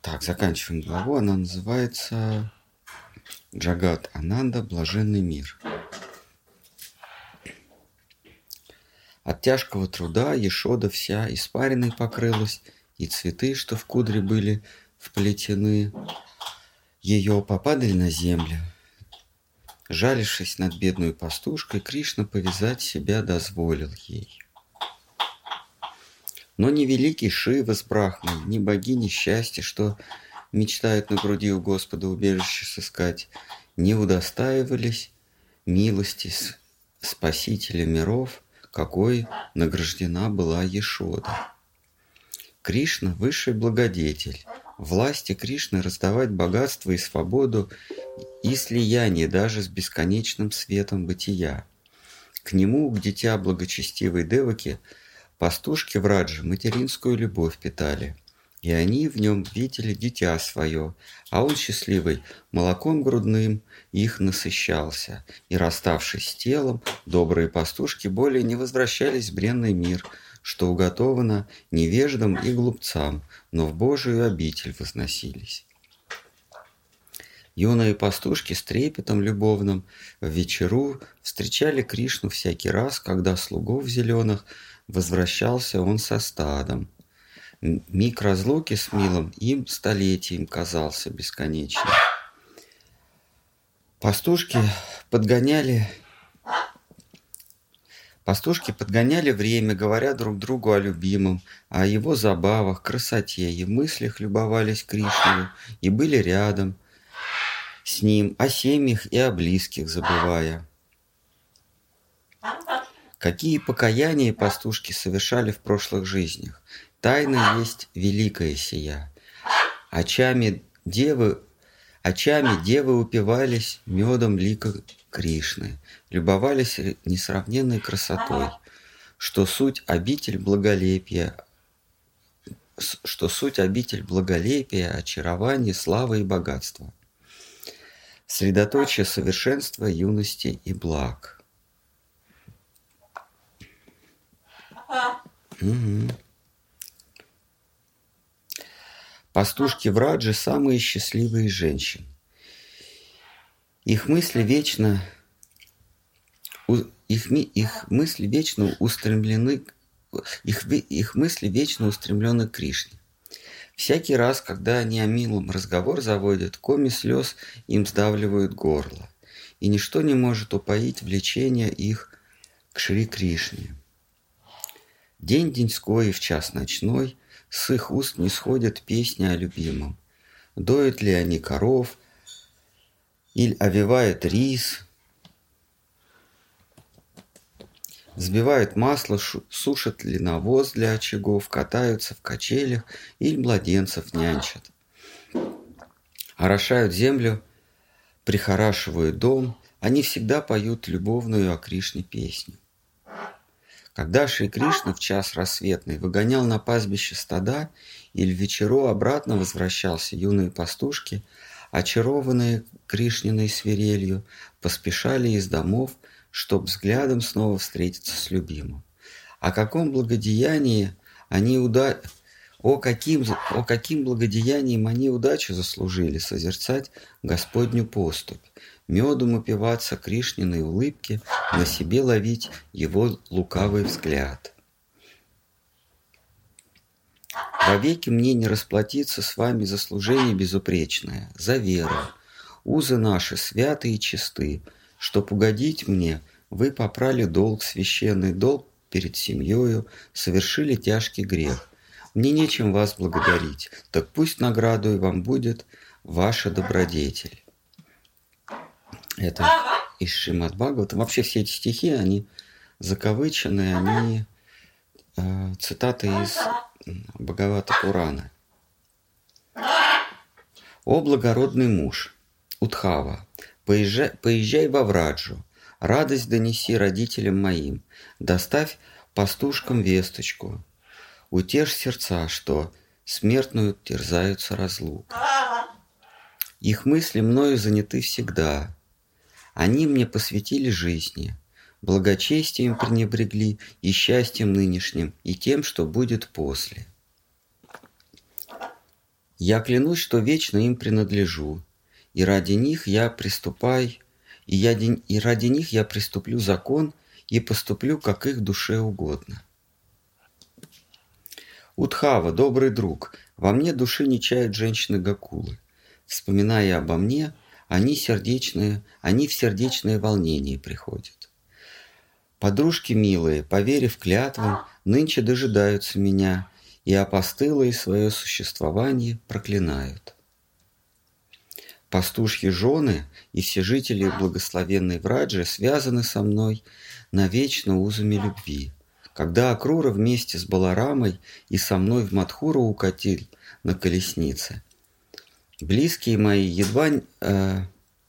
Так, заканчиваем главу. Она называется Джагат Ананда «Блаженный мир». От тяжкого труда Ешода вся испаренной покрылась, и цветы, что в кудре были вплетены, ее попадали на землю. Жалившись над бедной пастушкой, Кришна повязать себя дозволил ей. Но ни великий Шива с Брахмой, ни богини счастья, что мечтают на груди у Господа убежище сыскать, не удостаивались милости Спасителя миров, какой награждена была Ешода. Кришна – высший благодетель. Власти Кришны раздавать богатство и свободу и слияние даже с бесконечным светом бытия. К нему, к дитя благочестивой Деваки, пастушки в Радже материнскую любовь питали – и они в нем видели дитя свое, а он счастливый молоком грудным их насыщался, и, расставшись с телом, добрые пастушки более не возвращались в бренный мир, что уготовано невеждам и глупцам, но в Божию обитель возносились. Юные пастушки с трепетом любовным в вечеру встречали Кришну всякий раз, когда слугов зеленых возвращался он со стадом – Миг разлуки с милым им столетием казался бесконечным. Пастушки подгоняли Пастушки подгоняли время, говоря друг другу о любимом, о его забавах, красоте, и мыслях любовались Кришной, и были рядом с ним, о семьях и о близких забывая. Какие покаяния пастушки совершали в прошлых жизнях. Тайна есть великая сия. Очами девы, очами девы упивались медом лика Кришны, любовались несравненной красотой, что суть обитель благолепия, что суть обитель благолепия, очарования, славы и богатства. Средоточие совершенства, юности и благ. Пастушки в Радже – самые счастливые женщины. Их мысли вечно, их, их мысли вечно устремлены, их, их мысли вечно устремлены к Кришне. Всякий раз, когда они о милом разговор заводят, коми слез им сдавливают горло, и ничто не может упоить влечение их к Шри Кришне. День деньской и в час ночной – с их уст не сходят песни о любимом. Доят ли они коров, или овивает рис, взбивают масло, сушат ли навоз для очагов, катаются в качелях или младенцев нянчат. Орошают землю, прихорашивают дом, они всегда поют любовную о Кришне песню. Когда Шри Кришна в час рассветный выгонял на пастбище стада или вечеру обратно возвращался юные пастушки, очарованные Кришниной свирелью, поспешали из домов, чтоб взглядом снова встретиться с любимым. О каком благодеянии они уда... О каким, о каким благодеянием они удачу заслужили созерцать Господню поступь, медом упиваться Кришниной улыбки, на себе ловить его лукавый взгляд. Вовеки мне не расплатиться с вами за служение безупречное, за веру. Узы наши святы и чисты, чтоб угодить мне, вы попрали долг, священный долг перед семьёю, совершили тяжкий грех. Мне нечем вас благодарить, так пусть наградой вам будет ваша добродетель. Это из Шримад Бхагавата. Вообще все эти стихи, они закавычены, они э, цитаты из Бхагавата Пурана. «О благородный муж, Утхава, поезжай, поезжай во Враджу, радость донеси родителям моим, доставь пастушкам весточку, утешь сердца, что смертную терзаются разлук. Их мысли мною заняты всегда, они мне посвятили жизни, благочестием пренебрегли и счастьем нынешним, и тем, что будет после. Я клянусь, что вечно им принадлежу, и ради них я приступаю, и, я, и ради них я приступлю закон и поступлю, как их душе угодно. Утхава, добрый друг, во мне души не чают женщины-гакулы. Вспоминая обо мне, они сердечные, они в сердечное волнение приходят. Подружки милые, поверив клятвам, нынче дожидаются меня и опостылые свое существование проклинают. Пастушьи жены и все жители благословенной Враджи связаны со мной навечно узами любви. Когда Акрура вместе с Баларамой и со мной в Мадхуру укатил на колеснице, близкие мои едва, э,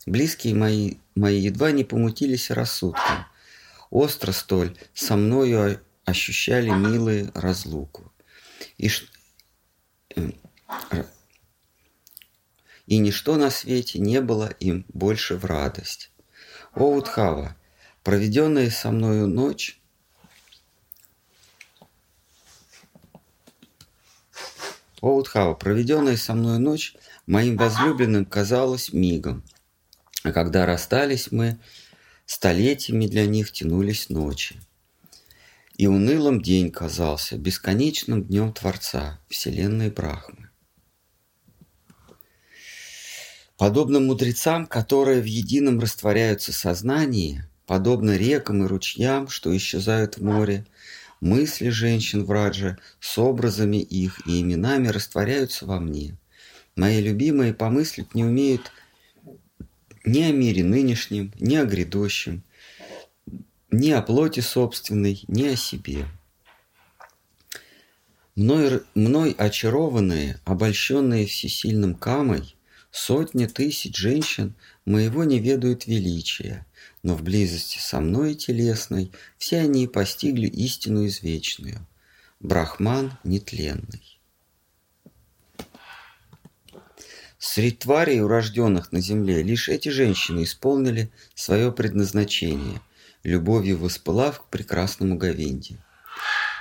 близкие мои, мои едва не помутились рассудком. Остро столь со мною ощущали милые разлуку и, э, и ничто на свете не было им больше в радость. О, Утхава, проведенная со мною ночь, О, Утхава, проведенная со мною ночь моим возлюбленным казалась мигом, а когда расстались мы, столетиями для них тянулись ночи. И унылым день казался бесконечным днем Творца, Вселенной Брахмы. Подобно мудрецам, которые в едином растворяются сознании, подобно рекам и ручьям, что исчезают в море, мысли женщин в Радже с образами их и именами растворяются во мне. Мои любимые помыслить не умеют ни о мире нынешнем, ни о грядущем, ни о плоти собственной, ни о себе. Мной, мной очарованные, обольщенные всесильным камой, сотни тысяч женщин моего не ведают величия, но в близости со мной телесной все они постигли истину извечную. Брахман нетленный. Среди тварей, урожденных на земле, лишь эти женщины исполнили свое предназначение – любовью воспылав к прекрасному Говенде.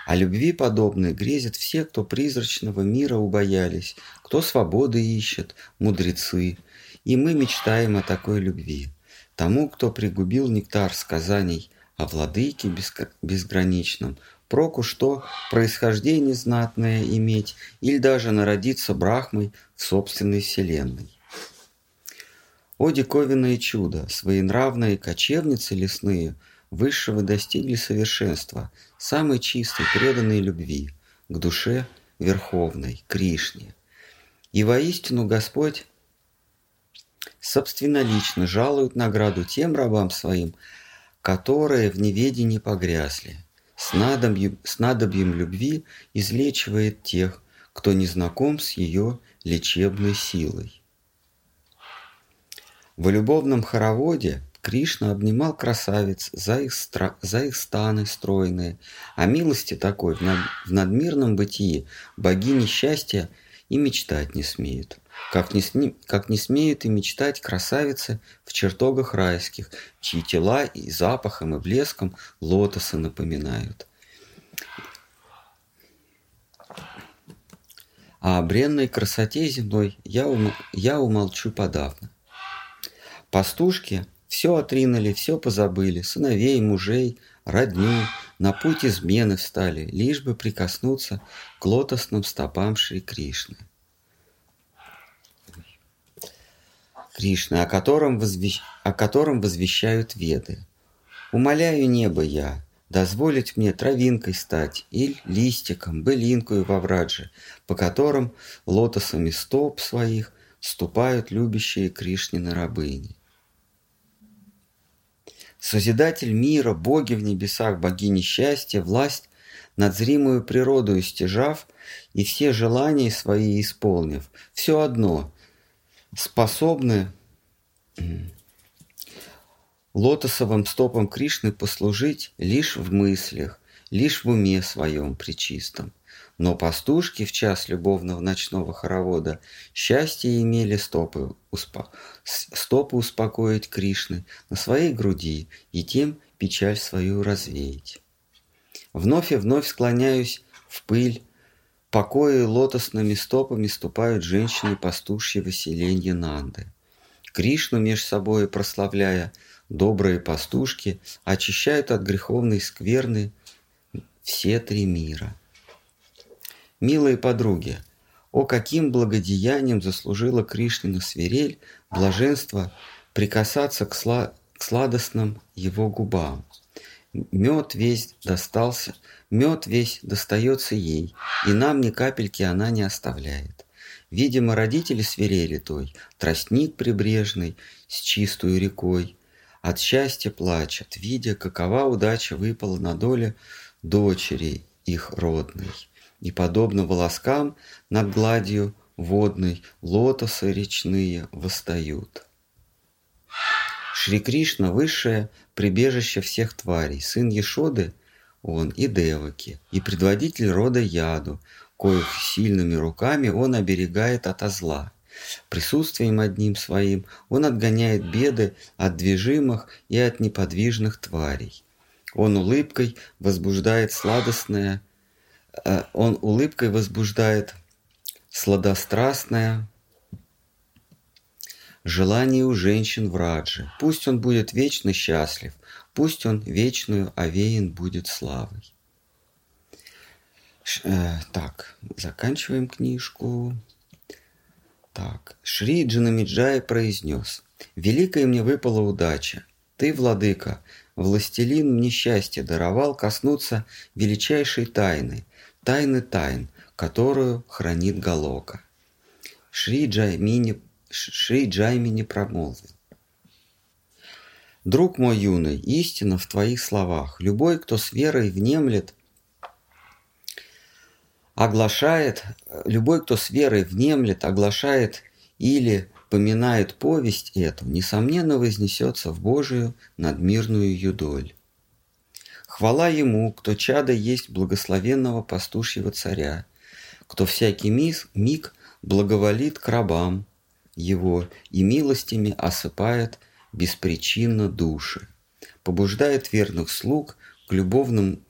О любви подобной грезят все, кто призрачного мира убоялись, кто свободы ищет, мудрецы, и мы мечтаем о такой любви. Тому, кто пригубил нектар сказаний о владыке безграничном, проку что происхождение знатное иметь или даже народиться брахмой в собственной вселенной. О диковинное чудо, своенравные кочевницы лесные – Высшего достигли совершенства, самой чистой, преданной любви, к душе Верховной, Кришне. И воистину Господь собственнолично жалует награду тем рабам своим, которые в неведении погрязли. С надобьем, с надобьем любви излечивает тех, кто не знаком с ее лечебной силой. В любовном хороводе Кришна обнимал красавиц за их, стра... за их станы стройные. О милости такой в, над... в надмирном бытии богини счастья и мечтать не смеют. Как не, сни... как не смеют и мечтать красавицы в чертогах райских, чьи тела и запахом, и блеском лотосы напоминают. А о бренной красоте земной я, ум... я умолчу подавно. Пастушки – все отринули, все позабыли, сыновей, мужей, родню, на путь измены встали, лишь бы прикоснуться к лотосным стопам Шри Кришны. Кришны, о котором, возвещ... о котором возвещают веды. Умоляю небо я, дозволить мне травинкой стать или листиком, былинкою во врадже, по которым лотосами стоп своих ступают любящие Кришнины рабыни. Созидатель мира, боги в небесах, богини счастья, власть над зримую природу истяжав и все желания свои исполнив, все одно способны лотосовым стопом Кришны послужить лишь в мыслях, лишь в уме своем причистом. Но пастушки в час любовного ночного хоровода счастье имели стопы, успо... стопы успокоить Кришны на своей груди и тем печаль свою развеять. Вновь и вновь склоняюсь в пыль покое лотосными стопами ступают женщины пастушьего селенья Нанды. Кришну меж собой прославляя, добрые пастушки очищают от греховной скверны все три мира. Милые подруги, о каким благодеянием заслужила Кришнина свирель блаженство прикасаться к, сла к сладостным его губам. Мед весь достался, мед весь достается ей, и нам ни капельки она не оставляет. Видимо, родители свирели той, тростник прибрежный с чистую рекой, от счастья плачут, видя, какова удача выпала на доле дочери их родной. И подобно волоскам над гладью водной лотосы речные восстают. Шри Кришна – высшее прибежище всех тварей, сын Ешоды – он и Деваки, и предводитель рода Яду, коих сильными руками он оберегает от зла. Присутствием одним своим он отгоняет беды от движимых и от неподвижных тварей. Он улыбкой возбуждает сладостное, он улыбкой возбуждает сладострастное желание у женщин в Радже. Пусть он будет вечно счастлив, пусть он вечную овеян будет славой. Ш, э, так, заканчиваем книжку. Так, Шри Джанамиджай произнес. «Великая мне выпала удача. Ты, владыка, властелин мне счастье даровал коснуться величайшей тайны, тайны тайн, которую хранит Галока». Шри Джаймини Шри Джаймини промолвил. Друг мой юный, истина в твоих словах. Любой, кто с верой внемлет, оглашает, любой, кто с верой внемлет, оглашает или поминает повесть эту, несомненно вознесется в Божию надмирную юдоль. Хвала ему, кто чадо есть благословенного пастушьего царя, кто всякий миг благоволит к рабам, его и милостями осыпает беспричинно души, побуждает верных слуг к любовным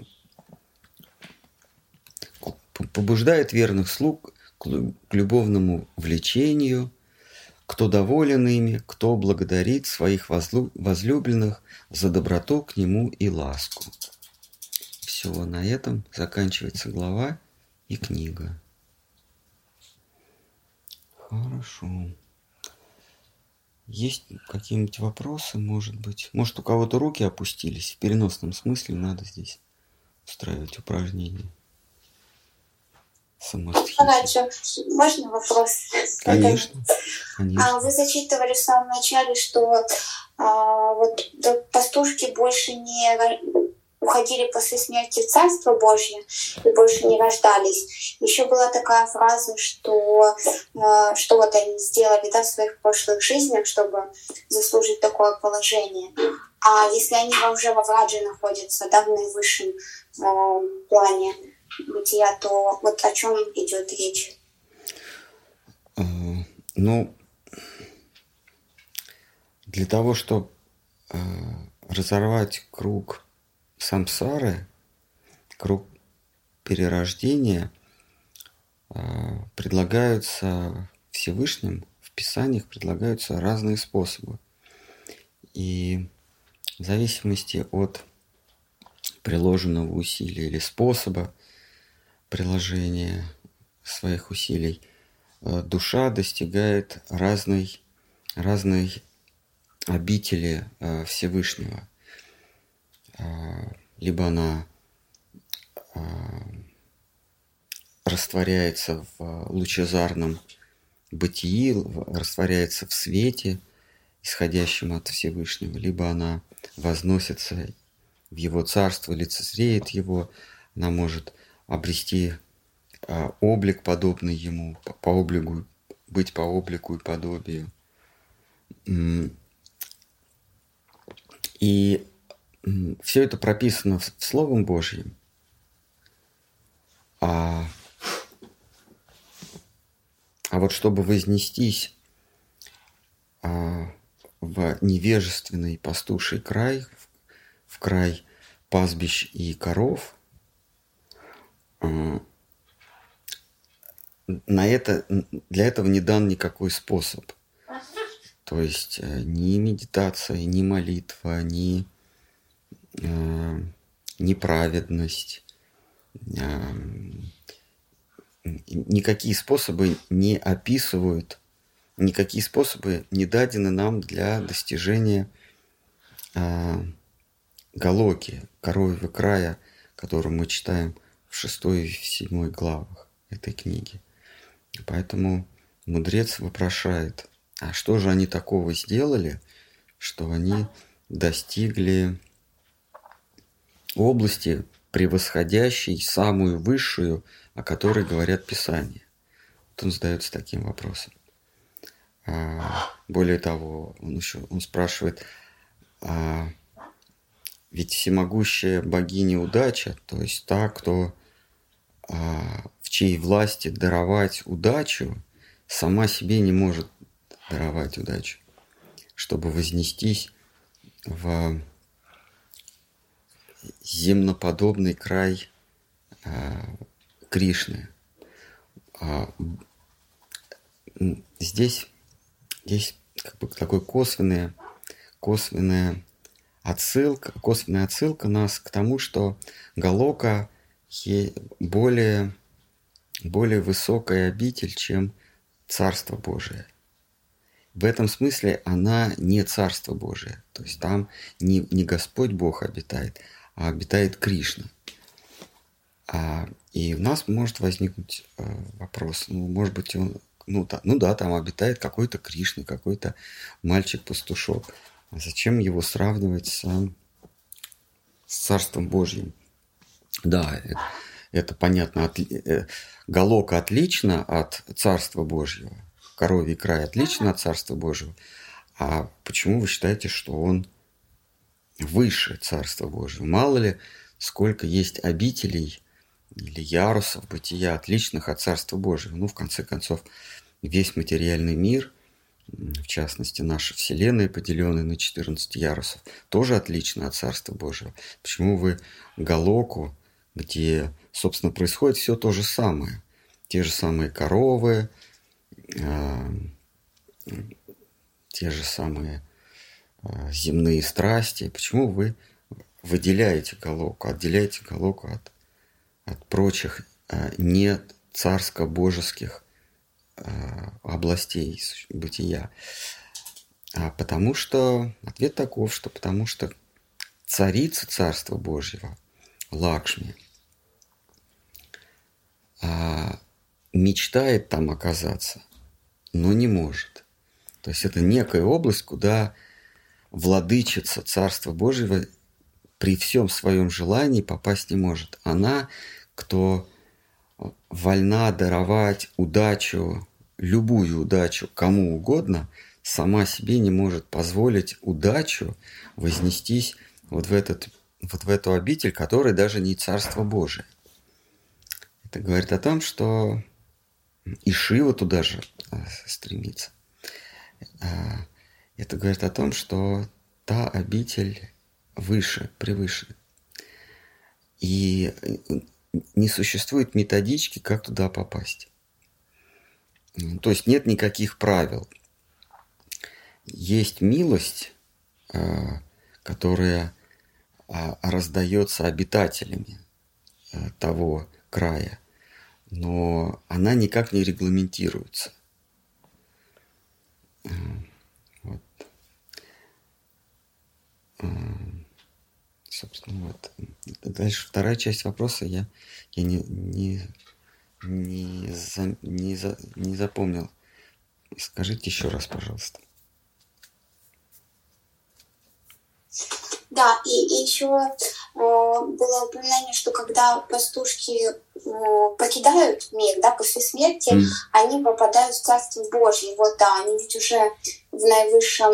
побуждает верных слуг к любовному влечению, кто доволен ими, кто благодарит своих возлюбленных за доброту к нему и ласку. Все, на этом заканчивается глава и книга. Хорошо. Есть какие-нибудь вопросы, может быть? Может, у кого-то руки опустились? В переносном смысле надо здесь устраивать упражнения. Самостхи. можно вопрос? Конечно. конечно. А вы зачитывали в самом начале, что а, вот пастушки больше не уходили после смерти в Царство Божье и больше не рождались. Еще была такая фраза, что, э, что вот они сделали да, в своих прошлых жизнях, чтобы заслужить такое положение. А если они уже во Врадже находятся, да, в наивысшем э, плане бытия, то вот о чем идет речь? Ну, для того, чтобы э, разорвать круг самсары, круг перерождения, а, предлагаются Всевышним, в Писаниях предлагаются разные способы. И в зависимости от приложенного усилия или способа приложения своих усилий, а, душа достигает разной, разной обители а, Всевышнего. А, либо она а, растворяется в лучезарном бытии, растворяется в свете, исходящем от Всевышнего, либо она возносится в Его царство, лицезреет Его, она может обрести а, облик, подобный Ему, по облику, быть по облику и подобию. И все это прописано в Словом Божьим. А, а вот чтобы вознестись а, в невежественный пастуший край, в, в край пастбищ и коров, а, на это, для этого не дан никакой способ. То есть э, ни медитация, ни молитва, ни, э, ни праведность, э, никакие способы не описывают, никакие способы не дадены нам для достижения э, Галоки, коровьего края, который мы читаем в шестой и седьмой главах этой книги. Поэтому мудрец вопрошает, а что же они такого сделали, что они достигли области, превосходящей самую высшую, о которой говорят Писания. Вот он задается таким вопросом. А, более того, он еще он спрашивает, а, ведь всемогущая богиня удача, то есть та, кто а, в чьей власти даровать удачу, сама себе не может даровать удачу, чтобы вознестись в земноподобный край а, Кришны. А, здесь есть как бы такой косвенная, косвенная отсылка, косвенная отсылка нас к тому, что Галока более, более высокая обитель, чем Царство Божие. В этом смысле она не Царство Божие. То есть там не, не Господь Бог обитает, обитает Кришна. А, и у нас может возникнуть э, вопрос, ну, может быть, он, ну, да, ну да, там обитает какой-то Кришна, какой-то мальчик-пастушок. А зачем его сравнивать с, с Царством Божьим? Да, это, это понятно. От, э, Галока отлично от Царства Божьего. Коровий край отлично от Царства Божьего. А почему вы считаете, что он выше Царства Божьего? Мало ли, сколько есть обителей или ярусов бытия, отличных от Царства Божьего. Ну, в конце концов, весь материальный мир – в частности, наша Вселенная, поделенная на 14 ярусов, тоже отлично от Царства Божьего. Почему вы Галоку, где, собственно, происходит все то же самое, те же самые коровы, э, те же самые земные страсти, почему вы выделяете Галоку, отделяете Галоку от, от прочих э, не царско-божеских Э, областей бытия. А потому что, ответ таков, что потому что царица Царства Божьего, Лакшми, мечтает там оказаться, но не может. То есть это некая область, куда владычица Царства Божьего при всем своем желании попасть не может. Она, кто вольна даровать удачу любую удачу кому угодно, сама себе не может позволить удачу вознестись вот в, этот, вот в эту обитель, которая даже не Царство Божие. Это говорит о том, что и Шива туда же а, стремится. Это говорит о том, что та обитель выше, превыше. И не существует методички, как туда попасть. То есть нет никаких правил. Есть милость, а, которая а, раздается обитателями а, того края, но она никак не регламентируется. Вот. Собственно, вот. Дальше вторая часть вопроса я, я не, не не, за, не, за, не запомнил. Скажите еще раз, пожалуйста. Да, и, и еще э, было упоминание, что когда пастушки э, покидают мир, да, после смерти, mm. они попадают в Царство Божье. Вот, да, они ведь уже в наивысшем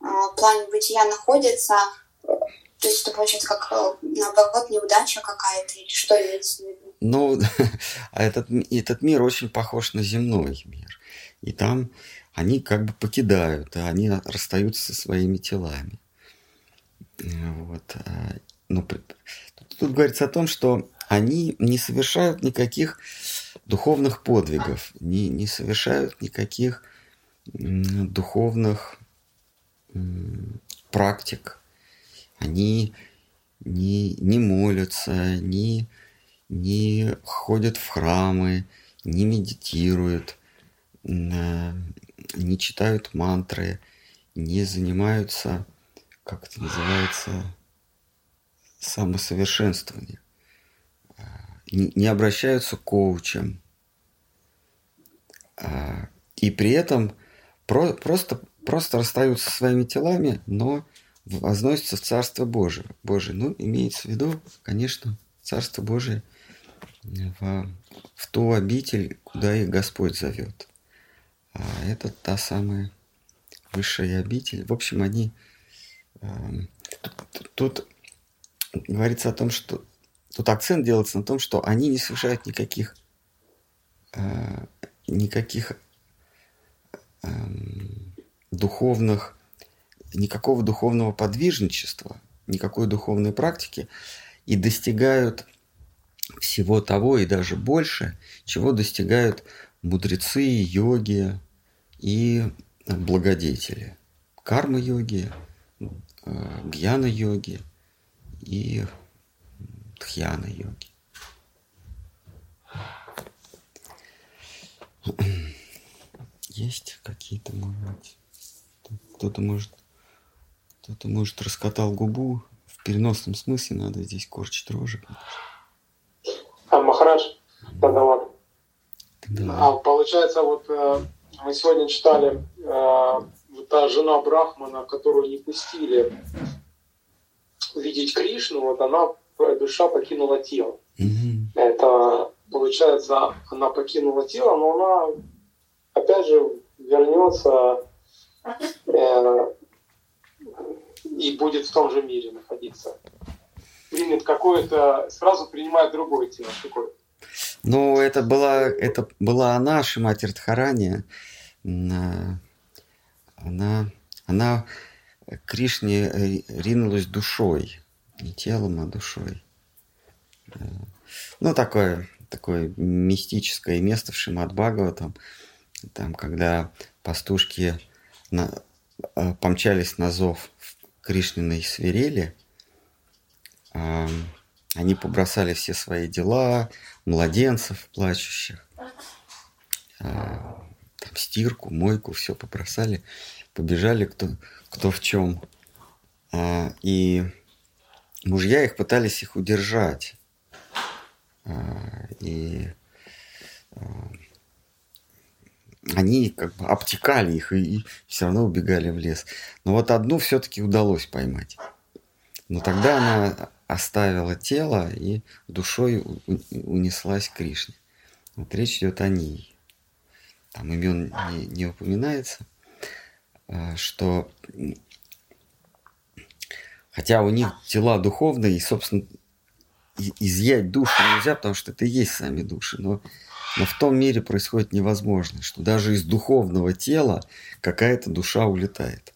плане бытия находятся. То есть это получается как, э, наоборот, неудача какая-то, или что имеется в виду? Ну, а этот, этот мир очень похож на земной мир. И там они как бы покидают, а они расстаются со своими телами. Вот. А, Но ну, тут, тут говорится о том, что они не совершают никаких духовных подвигов, не, не совершают никаких духовных практик. Они не, не молятся, не, не ходят в храмы, не медитируют, э, не читают мантры, не занимаются, как это называется, самосовершенствованием, э, не обращаются к коучам. Э, и при этом просто, просто расстаются со своими телами, но возносятся в Царство Божие. Божие. Ну, имеется в виду, конечно, Царство Божие в, в ту обитель, куда их Господь зовет. А это та самая высшая обитель. В общем, они... Э, тут говорится о том, что... Тут акцент делается на том, что они не совершают никаких... Э, никаких э, духовных никакого духовного подвижничества, никакой духовной практики и достигают всего того и даже больше, чего достигают мудрецы, йоги и благодетели. Карма-йоги, э, гьяна-йоги и тхьяна-йоги. Есть какие-то, может быть, кто-то может кто-то, может, раскатал губу. В переносном смысле надо здесь корчить рожи. А, Махарадж, ладно. А, получается, вот э, мы сегодня читали э, та жена Брахмана, которую не пустили видеть Кришну, вот она, душа покинула тело. Угу. Это, получается, она покинула тело, но она, опять же, вернется э, и будет в том же мире находиться. Примет какое-то, сразу принимает другое тело. Какое? Ну, это была, это была она, Шимати Радхарани. Она, она к Кришне э, ринулась душой. Не телом, а душой. Э, ну, такое, такое мистическое место в Шимат Бхагаватам, там, когда пастушки на, э, помчались на зов Кришниной свирели, они побросали все свои дела, младенцев плачущих, а, там, стирку, мойку, все побросали, побежали кто, кто в чем. А, и мужья их пытались их удержать. А, и они как бы обтекали их и, и все равно убегали в лес. Но вот одну все-таки удалось поймать. Но тогда она оставила тело и душой унеслась к Кришне. Вот речь идет о ней. Там имен не, не упоминается, а, что хотя у них тела духовные, и, собственно, изъять душу нельзя, потому что это и есть сами души, но но в том мире происходит невозможно, что даже из духовного тела какая-то душа улетает.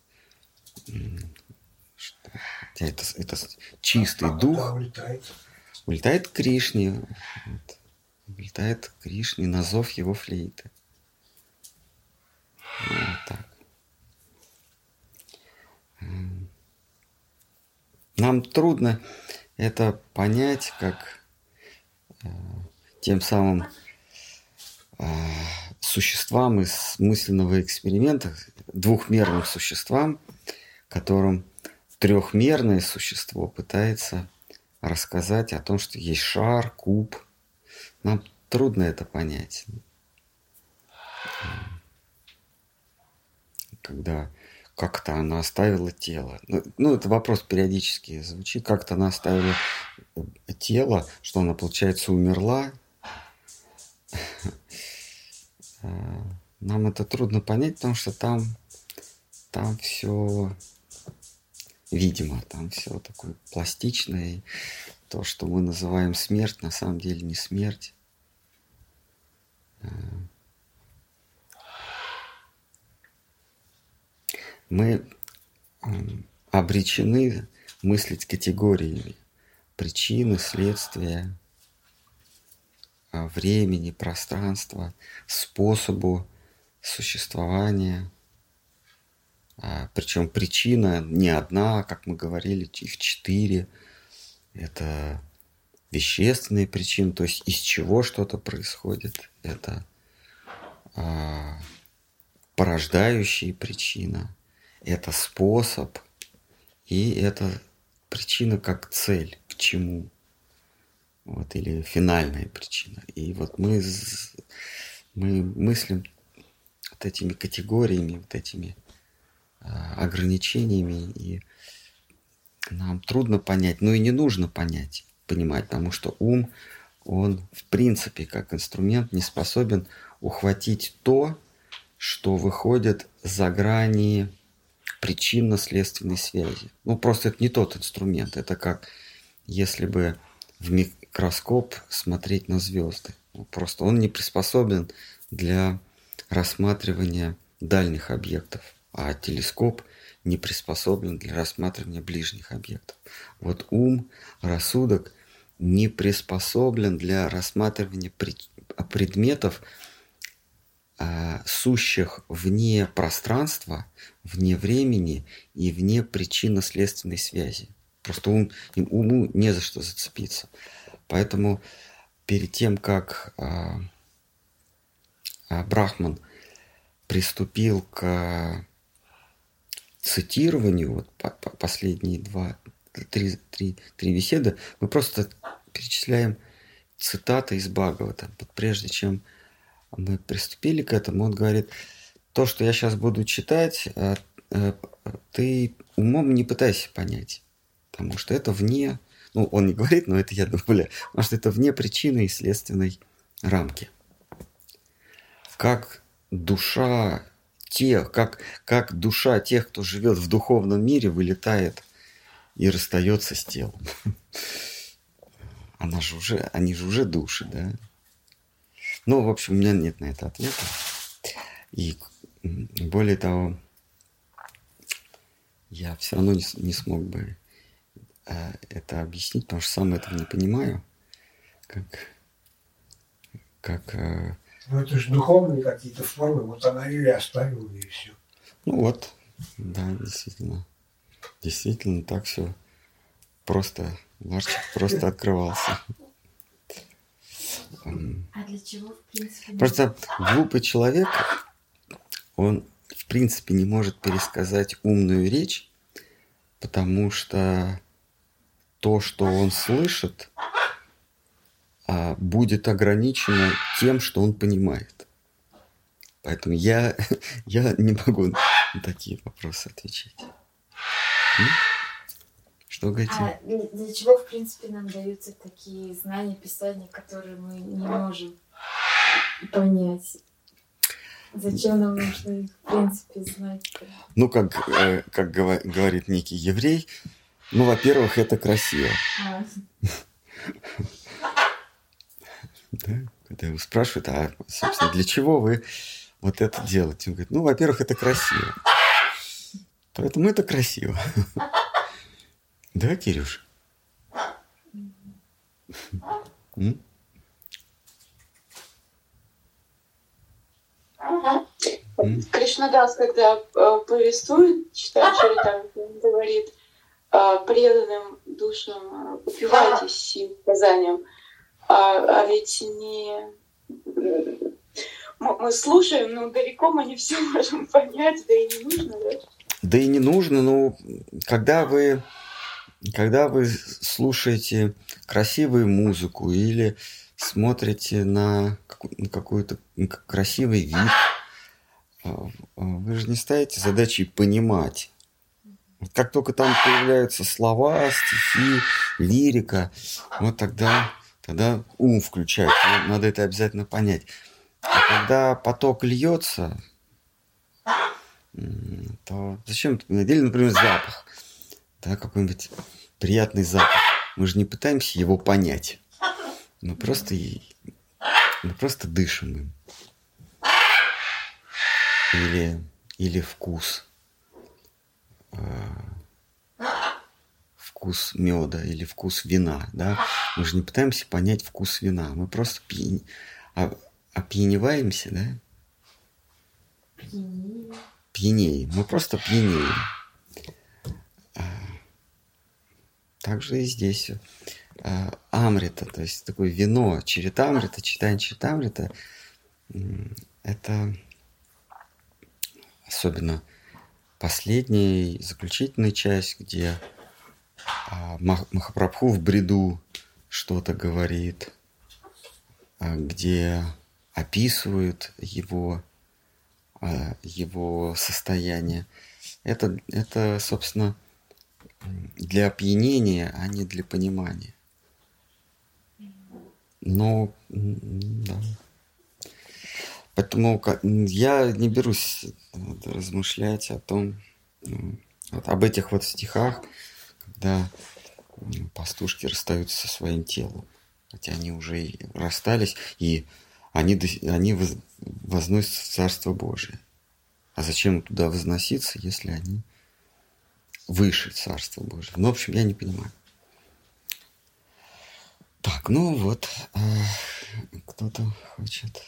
Это, это чистый а дух. Улетает? улетает к Кришне. Вот. Улетает к Кришне на зов его флейты. Вот так. Нам трудно это понять, как э, тем самым существам из мысленного эксперимента, двухмерным существам, которым трехмерное существо пытается рассказать о том, что есть шар, куб. Нам трудно это понять. Когда как-то она оставила тело. Ну, ну, это вопрос периодически звучит. Как-то она оставила тело, что она, получается, умерла. Э, нам это трудно понять, потому что там, там все видимо, там все такое пластичное. То, что мы называем смерть, на самом деле не смерть. Э, мы обречены мыслить категориями причины, следствия, времени, пространства, способу существования. А, Причем причина не одна, как мы говорили, их четыре. Это вещественные причины, то есть из чего что-то происходит. Это а, порождающие причина, это способ, и это причина как цель, к чему. Вот, или финальная причина. И вот мы, мы мыслим вот этими категориями, вот этими а, ограничениями, и нам трудно понять, но и не нужно понять, понимать, потому что ум, он в принципе как инструмент не способен ухватить то, что выходит за грани причинно-следственной связи. Ну, просто это не тот инструмент. Это как если бы в микроскоп смотреть на звезды. Просто он не приспособлен для рассматривания дальних объектов, а телескоп не приспособлен для рассматривания ближних объектов. Вот ум, рассудок не приспособлен для рассматривания предметов, а, сущих вне пространства, вне времени и вне причинно-следственной связи. Просто ум, уму не за что зацепиться. Поэтому перед тем, как а, а, Брахман приступил к цитированию, вот по, по последние два, три, три, три беседы, мы просто перечисляем цитаты из Бхагавата. Вот прежде чем мы приступили к этому, он говорит, то, что я сейчас буду читать, э, э, ты умом не пытайся понять, потому что это вне, ну, он не говорит, но это я добавляю, потому что это вне причины и следственной рамки. Как душа тех, как, как душа тех, кто живет в духовном мире, вылетает и расстается с телом. Она же уже, они же уже души, да? Ну, в общем, у меня нет на это ответа. И более того, я все равно не, не смог бы это объяснить, потому что сам этого не понимаю. Как, как э, ну, это же духовные какие-то формы, вот она ее и оставила, и все. Ну вот, да, действительно. Действительно, так все просто, Ларчик просто открывался. А для чего, в принципе... Просто глупый человек, он, в принципе, не может пересказать умную речь, потому что то, что он слышит, а, будет ограничено тем, что он понимает. Поэтому я, я не могу на такие вопросы отвечать. Что говорите? А для чего, в принципе, нам даются такие знания, писания, которые мы не можем понять? Зачем нам нужно их, в принципе, знать? Ну, как, э, как говорит некий еврей, ну, во-первых, это красиво. Да? Когда его спрашивают, а, собственно, для чего вы вот это делаете? Он говорит, ну, во-первых, это красиво. Поэтому это красиво. Да, Кирюш? Кришнадас, когда э, повествует, читает Чаритам, говорит, э, преданным душам э, упивайтесь сим сказанием. А, а ведь не мы слушаем, но далеко мы не все можем понять, да и не нужно, да? Да и не нужно, но когда вы когда вы слушаете красивую музыку или смотрите на какой-то красивый вид, а, а, вы же не ставите задачей понимать. Как только там появляются слова, стихи, лирика, вот тогда, тогда ум включается. Надо это обязательно понять. А когда поток льется, то зачем? Или, например, запах да, какой-нибудь приятный запах. Мы же не пытаемся его понять. Мы просто, мы просто дышим им. Или, или вкус. А, вкус меда или вкус вина, да? Мы же не пытаемся понять вкус вина, мы просто пьян... опьяневаемся, да? Пьянее. Пьянеем. Мы просто пьянеем. А, также и здесь а, амрита, то есть такое вино, черетамрита, читание черетамрита, это особенно последняя, заключительная часть, где а, Махапрабху в бреду что-то говорит, а, где описывают его, а, его состояние. Это, это, собственно, для опьянения, а не для понимания. Но, да. Поэтому я не берусь размышлять о том, ну, вот об этих вот стихах, когда пастушки расстаются со своим телом. Хотя они уже и расстались, и они, они возносятся в Царство Божие. А зачем туда возноситься, если они выше Царства Божьего? Ну, в общем, я не понимаю. Так, ну вот, э, кто-то хочет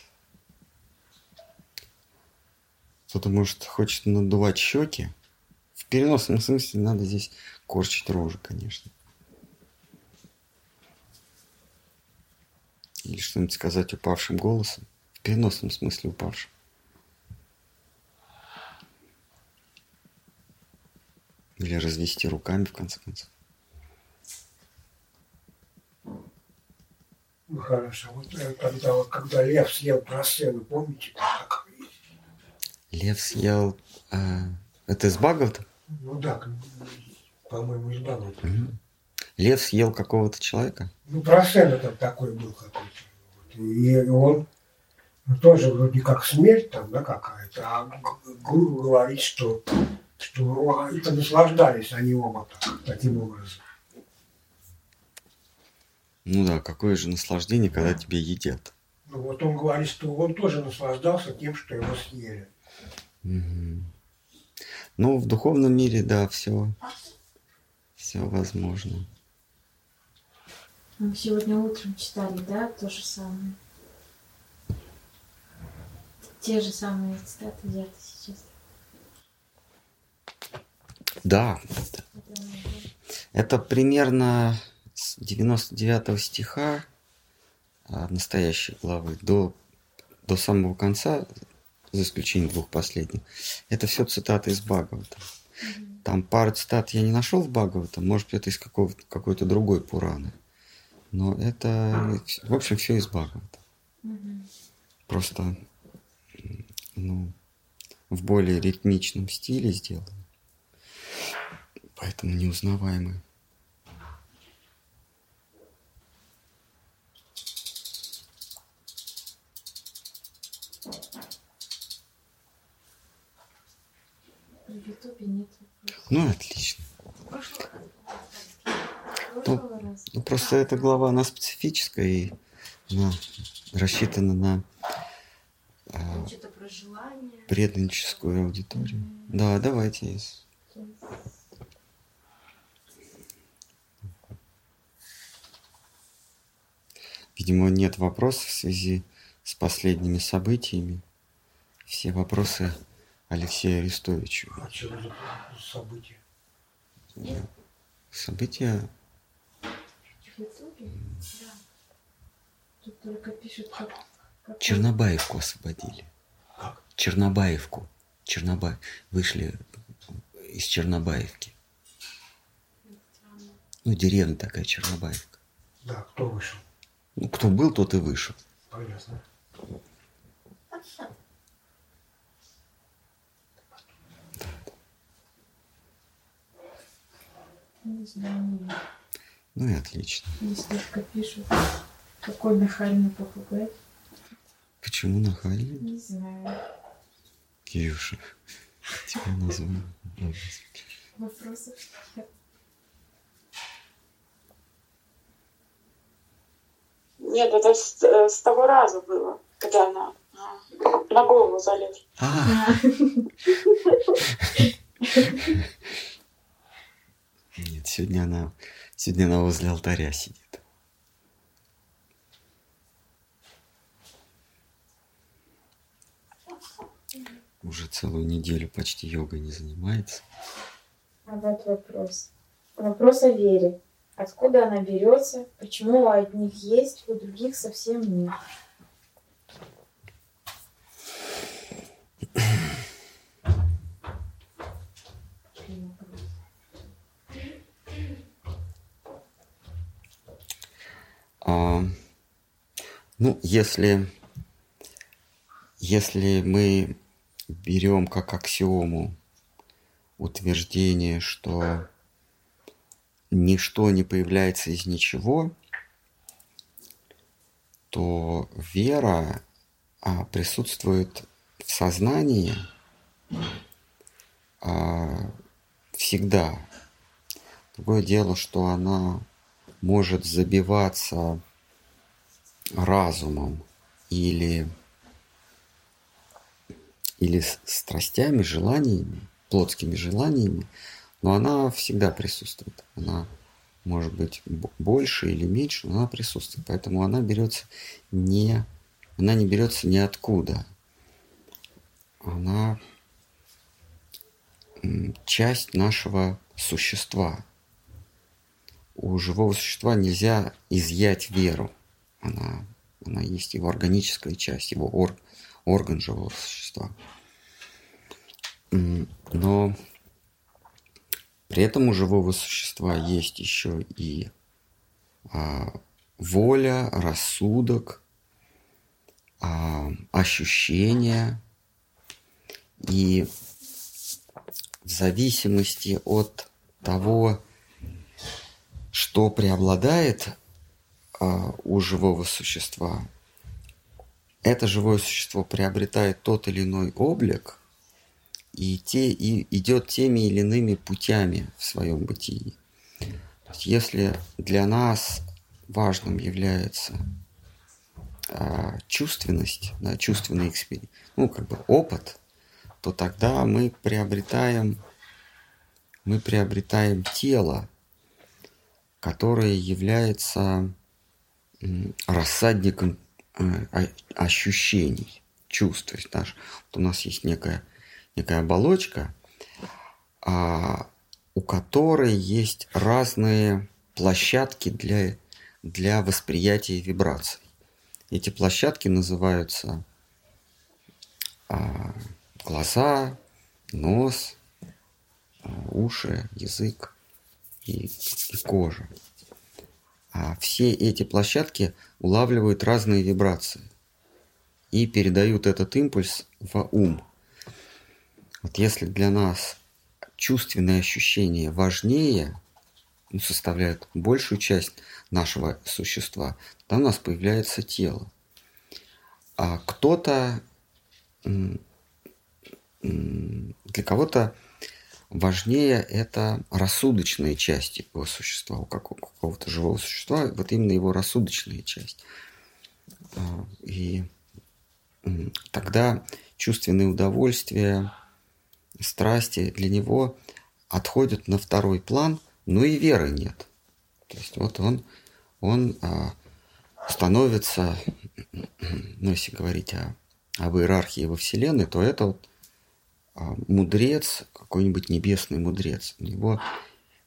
Кто-то, может, хочет надувать щеки. В переносном смысле надо здесь корчить рожи, конечно. Или что-нибудь сказать упавшим голосом. В переносном смысле упавшим. Или развести руками, в конце концов. Ну хорошо. Вот э, когда, когда лев съел просцену, помните, как Лев съел... А, это из Багавата? Ну да, по-моему, из Багавата. Угу. Лев съел какого-то человека? Ну, процент там такой был какой-то. И он ну, тоже вроде как смерть там, да, какая-то, а гуру говорит, что, что это наслаждались они оба так, таким образом. Ну да, какое же наслаждение, когда тебя едят. Ну вот он говорит, что он тоже наслаждался тем, что его съели. Угу. Ну, в духовном мире, да, все, все возможно. Мы сегодня утром читали, да, то же самое. Те же самые цитаты взяты сейчас. Да. Это примерно с 99 стиха а, настоящей главы до, до самого конца за исключением двух последних. Это все цитаты из Бхагавата. Там пару цитат я не нашел в Бхагавата, может быть, это из какой-то другой Пураны. Но это, в общем, все из Бхагавата. Просто, ну, в более ритмичном стиле сделано. Поэтому неузнаваемые. Ютубе нет Ну, отлично. Ну, ну, просто эта глава, она специфическая и она рассчитана на а, преданническую аудиторию. Mm-hmm. Да, давайте. Видимо, нет вопросов в связи с последними событиями. Все вопросы Алексею Арестовичу. А что за события? События? Да. Тут только пишут, как... как Чернобаевку освободили. Как? Чернобаевку. Чернобаев. Вышли из Чернобаевки. Ну, деревня такая Чернобаевка. Да, кто вышел? Ну, кто был, тот и вышел. Понятно. Не знаю. Ну и отлично. Только пишут, какой нахальный попугай. Почему нахальный? Не знаю. Кирюша, тебя назвали. Вопросов нет. Нет, это с, э, с того раза было, когда она на голову залез. А. Нет, сегодня она, сегодня она возле алтаря сидит. Уже целую неделю почти йогой не занимается. А вот вопрос. Вопрос о вере. Откуда она берется? Почему у одних есть, у других совсем нет? Ну, если, если мы берем как аксиому утверждение, что ничто не появляется из ничего, то вера а, присутствует в сознании а, всегда. Другое дело, что она может забиваться разумом или, или страстями, желаниями, плотскими желаниями, но она всегда присутствует. Она может быть больше или меньше, но она присутствует. Поэтому она берется не, она не берется ниоткуда. Она часть нашего существа у живого существа нельзя изъять веру. Она, она есть его органическая часть, его ор, орган живого существа. Но при этом у живого существа есть еще и а, воля, рассудок, а, ощущения. И в зависимости от того, что преобладает а, у живого существа, это живое существо приобретает тот или иной облик и, те, и идет теми или иными путями в своем бытии. Если для нас важным является а, чувственность, да, чувственный эксперимент, ну, как бы опыт, то тогда мы приобретаем, мы приобретаем тело, которое является рассадником э, ощущений, чувств. То есть наш, вот у нас есть некая, некая оболочка, а, у которой есть разные площадки для, для восприятия вибраций. Эти площадки называются а, глаза, нос, а, уши, язык и, и кожа. А все эти площадки улавливают разные вибрации и передают этот импульс в ум. Вот если для нас чувственные ощущения важнее, ну, составляют большую часть нашего существа, то у нас появляется тело. А кто-то, для кого-то важнее это рассудочные части его существа, у какого-то живого существа, вот именно его рассудочная часть. А, и тогда чувственные удовольствия, страсти для него отходят на второй план, но и веры нет. То есть вот он, он а, становится, ну если говорить о, об иерархии во Вселенной, то это вот мудрец, какой-нибудь небесный мудрец. У него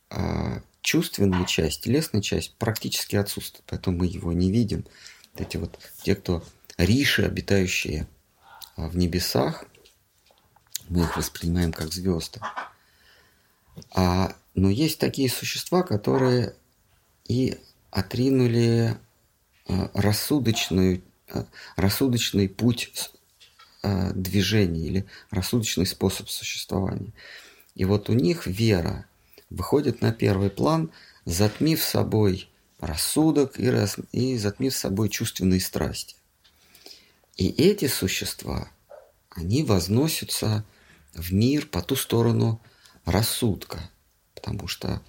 а, чувственная часть, телесная часть практически отсутствует, поэтому мы его не видим. Эти вот те, кто риши, обитающие а, в небесах, мы их воспринимаем как звезды. А, но есть такие существа, которые и отринули а, рассудочную, а, рассудочный путь э, движение или рассудочный способ существования. И вот у них вера выходит на первый план, затмив собой рассудок и, раз, и затмив собой чувственные страсти. И эти существа, они возносятся в мир по ту сторону рассудка, потому что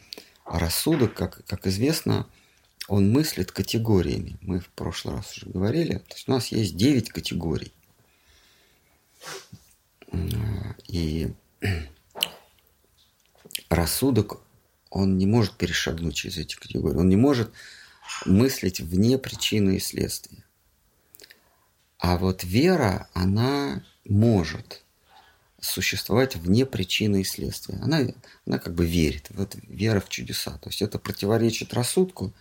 рассудок, как, как известно, он мыслит категориями. Мы в прошлый раз уже говорили. То есть у нас есть 9 категорий. И рассудок он не может перешагнуть через эти категории. Он не может мыслить вне причины и следствия. А вот вера, она может существовать вне причины и следствия. Она, она как бы верит. Вот вера в чудеса. То есть это противоречит рассудку,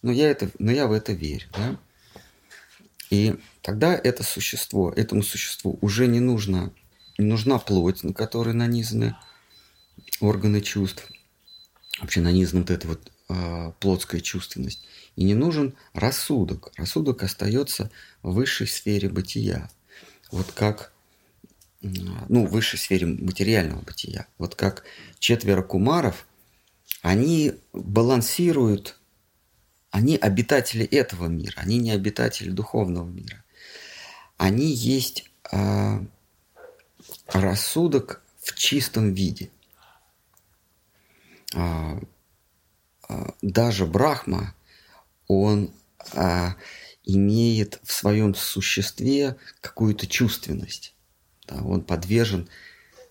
но я, это, но я в это верю. Да? И тогда это существо, этому существу уже не нужно, нужна плоть, на которой нанизаны органы чувств, вообще нанизана вот эта вот э, плотская чувственность. И не нужен рассудок. Рассудок остается в высшей сфере бытия. Вот как ну, в высшей сфере материального бытия. Вот как четверо кумаров, они балансируют, они обитатели этого мира, они не обитатели духовного мира. Они есть э, рассудок в чистом виде. Э, э, даже Брахма, он э, имеет в своем существе какую-то чувственность. Он подвержен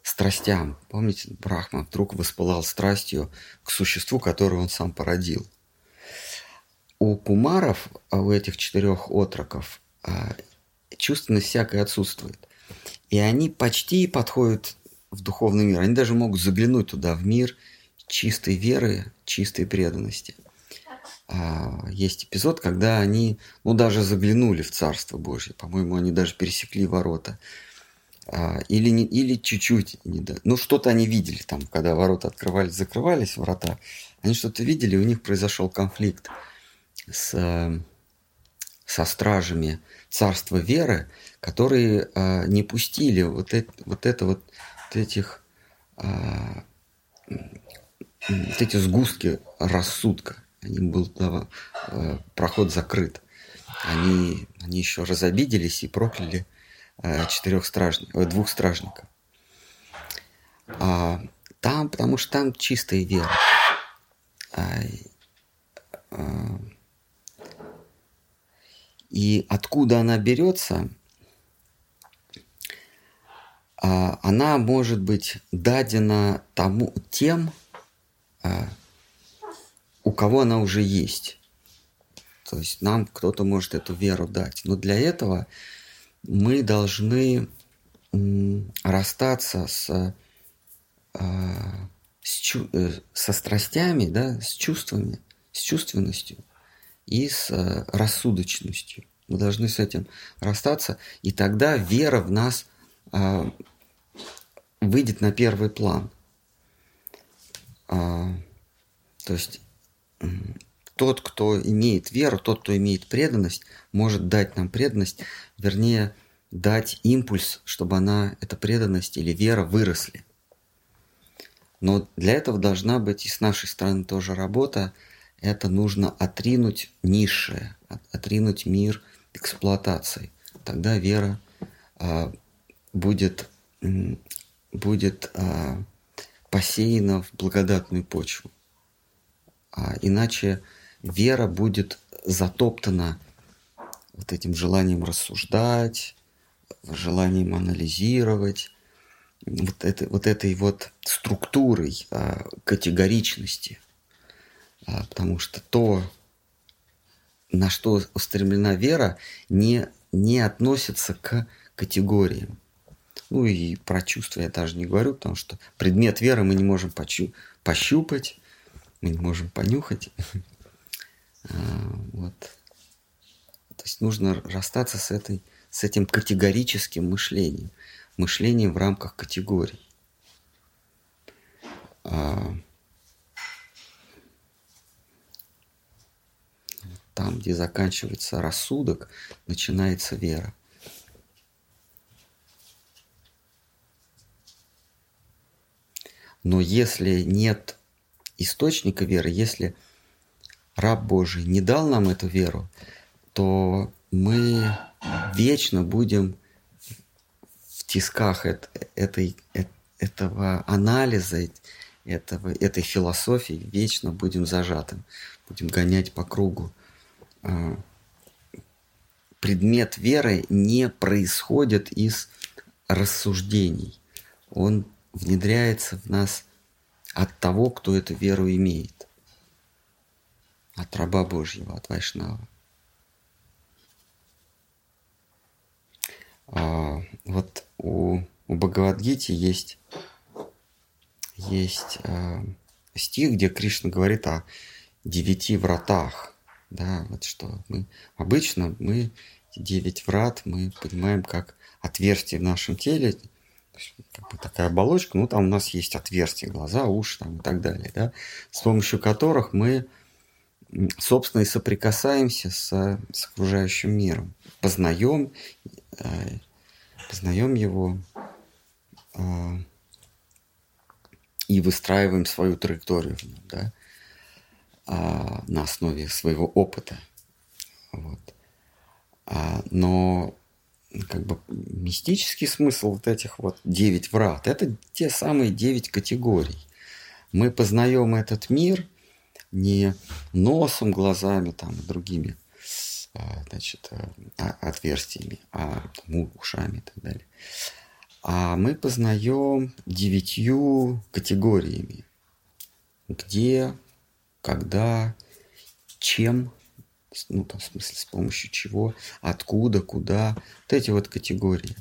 страстям. Помните, Брахма вдруг воспылал страстью к существу, которое он сам породил. У кумаров, а у этих четырех отроков, а, чувственность всякая отсутствует. И они почти подходят в духовный мир. Они даже могут заглянуть туда, в мир чистой веры, чистой преданности. А, есть эпизод, когда они, ну, даже заглянули в Царство Божье. По-моему, они даже пересекли ворота. А, или, не, или чуть-чуть, не да. ну что-то они видели там, когда ворота открывались, закрывались, врата, они что-то видели, у них произошел конфликт с, со стражами царства веры, которые а, не пустили вот, это, вот это вот, вот этих а, вот эти сгустки рассудка. Они был да, а, проход закрыт. Они, они еще разобиделись и прокляли Э, четырех стражников, двух стражников. А, там, потому что там чистая вера. А, а, и откуда она берется, а, она может быть дадена тому, тем, а, у кого она уже есть. То есть нам кто-то может эту веру дать. Но для этого мы должны расстаться с, а, с э, со страстями, да, с чувствами, с чувственностью и с э, рассудочностью. Мы должны с этим расстаться, и тогда вера в нас а, выйдет на первый план. А, то есть тот, кто имеет веру, тот, кто имеет преданность, может дать нам преданность, вернее, дать импульс, чтобы она, эта преданность или вера выросли. Но для этого должна быть и с нашей стороны тоже работа. Это нужно отринуть низшее, отринуть мир эксплуатации. Тогда вера а, будет, будет а, посеяна в благодатную почву. А иначе вера будет затоптана вот этим желанием рассуждать, желанием анализировать, вот, это, вот этой вот структурой а, категоричности. А, потому что то, на что устремлена вера, не, не относится к категориям. Ну и про чувства я даже не говорю, потому что предмет веры мы не можем почу- пощупать, мы не можем понюхать. А, вот. То есть нужно расстаться с, этой, с этим категорическим мышлением. Мышлением в рамках категорий. Там, где заканчивается рассудок, начинается вера. Но если нет источника веры, если раб Божий не дал нам эту веру, то мы вечно будем в тисках этой, этого анализа, этого, этой философии, вечно будем зажатым, будем гонять по кругу. Предмет веры не происходит из рассуждений. Он внедряется в нас от того, кто эту веру имеет. От раба Божьего, от Вайшнава. А, вот у, у Бхагавадгити есть, есть а, стих, где Кришна говорит о девяти вратах. Да, вот что мы обычно мы девять врат мы понимаем как отверстие в нашем теле, как бы такая оболочка, ну там у нас есть отверстия, глаза, уши там, и так далее, да, с помощью которых мы, собственно, и соприкасаемся с, с окружающим миром, познаем, э, познаем его э, и выстраиваем свою траекторию в нем, да, э, на основе своего опыта. Вот. А, но как бы мистический смысл вот этих вот девять врат – это те самые девять категорий. Мы познаем этот мир не носом, глазами там, другими а, значит, а, отверстиями, а там, ушами и так далее. А мы познаем девятью категориями. Где, когда, чем ну, там, в смысле, с помощью чего, откуда, куда, вот эти вот категории.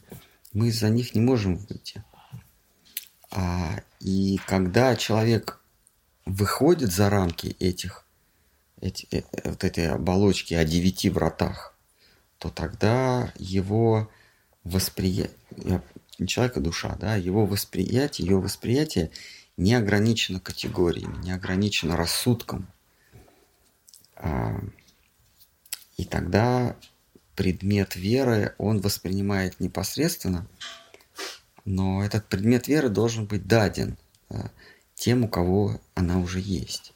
Мы из-за них не можем выйти. А, и когда человек выходит за рамки этих, эти, э, вот этой оболочки о девяти вратах, то тогда его восприятие, человека душа, да, его восприятие, ее восприятие не ограничено категориями, не ограничено рассудком. А, и тогда предмет веры он воспринимает непосредственно, но этот предмет веры должен быть даден э, тем, у кого она уже есть.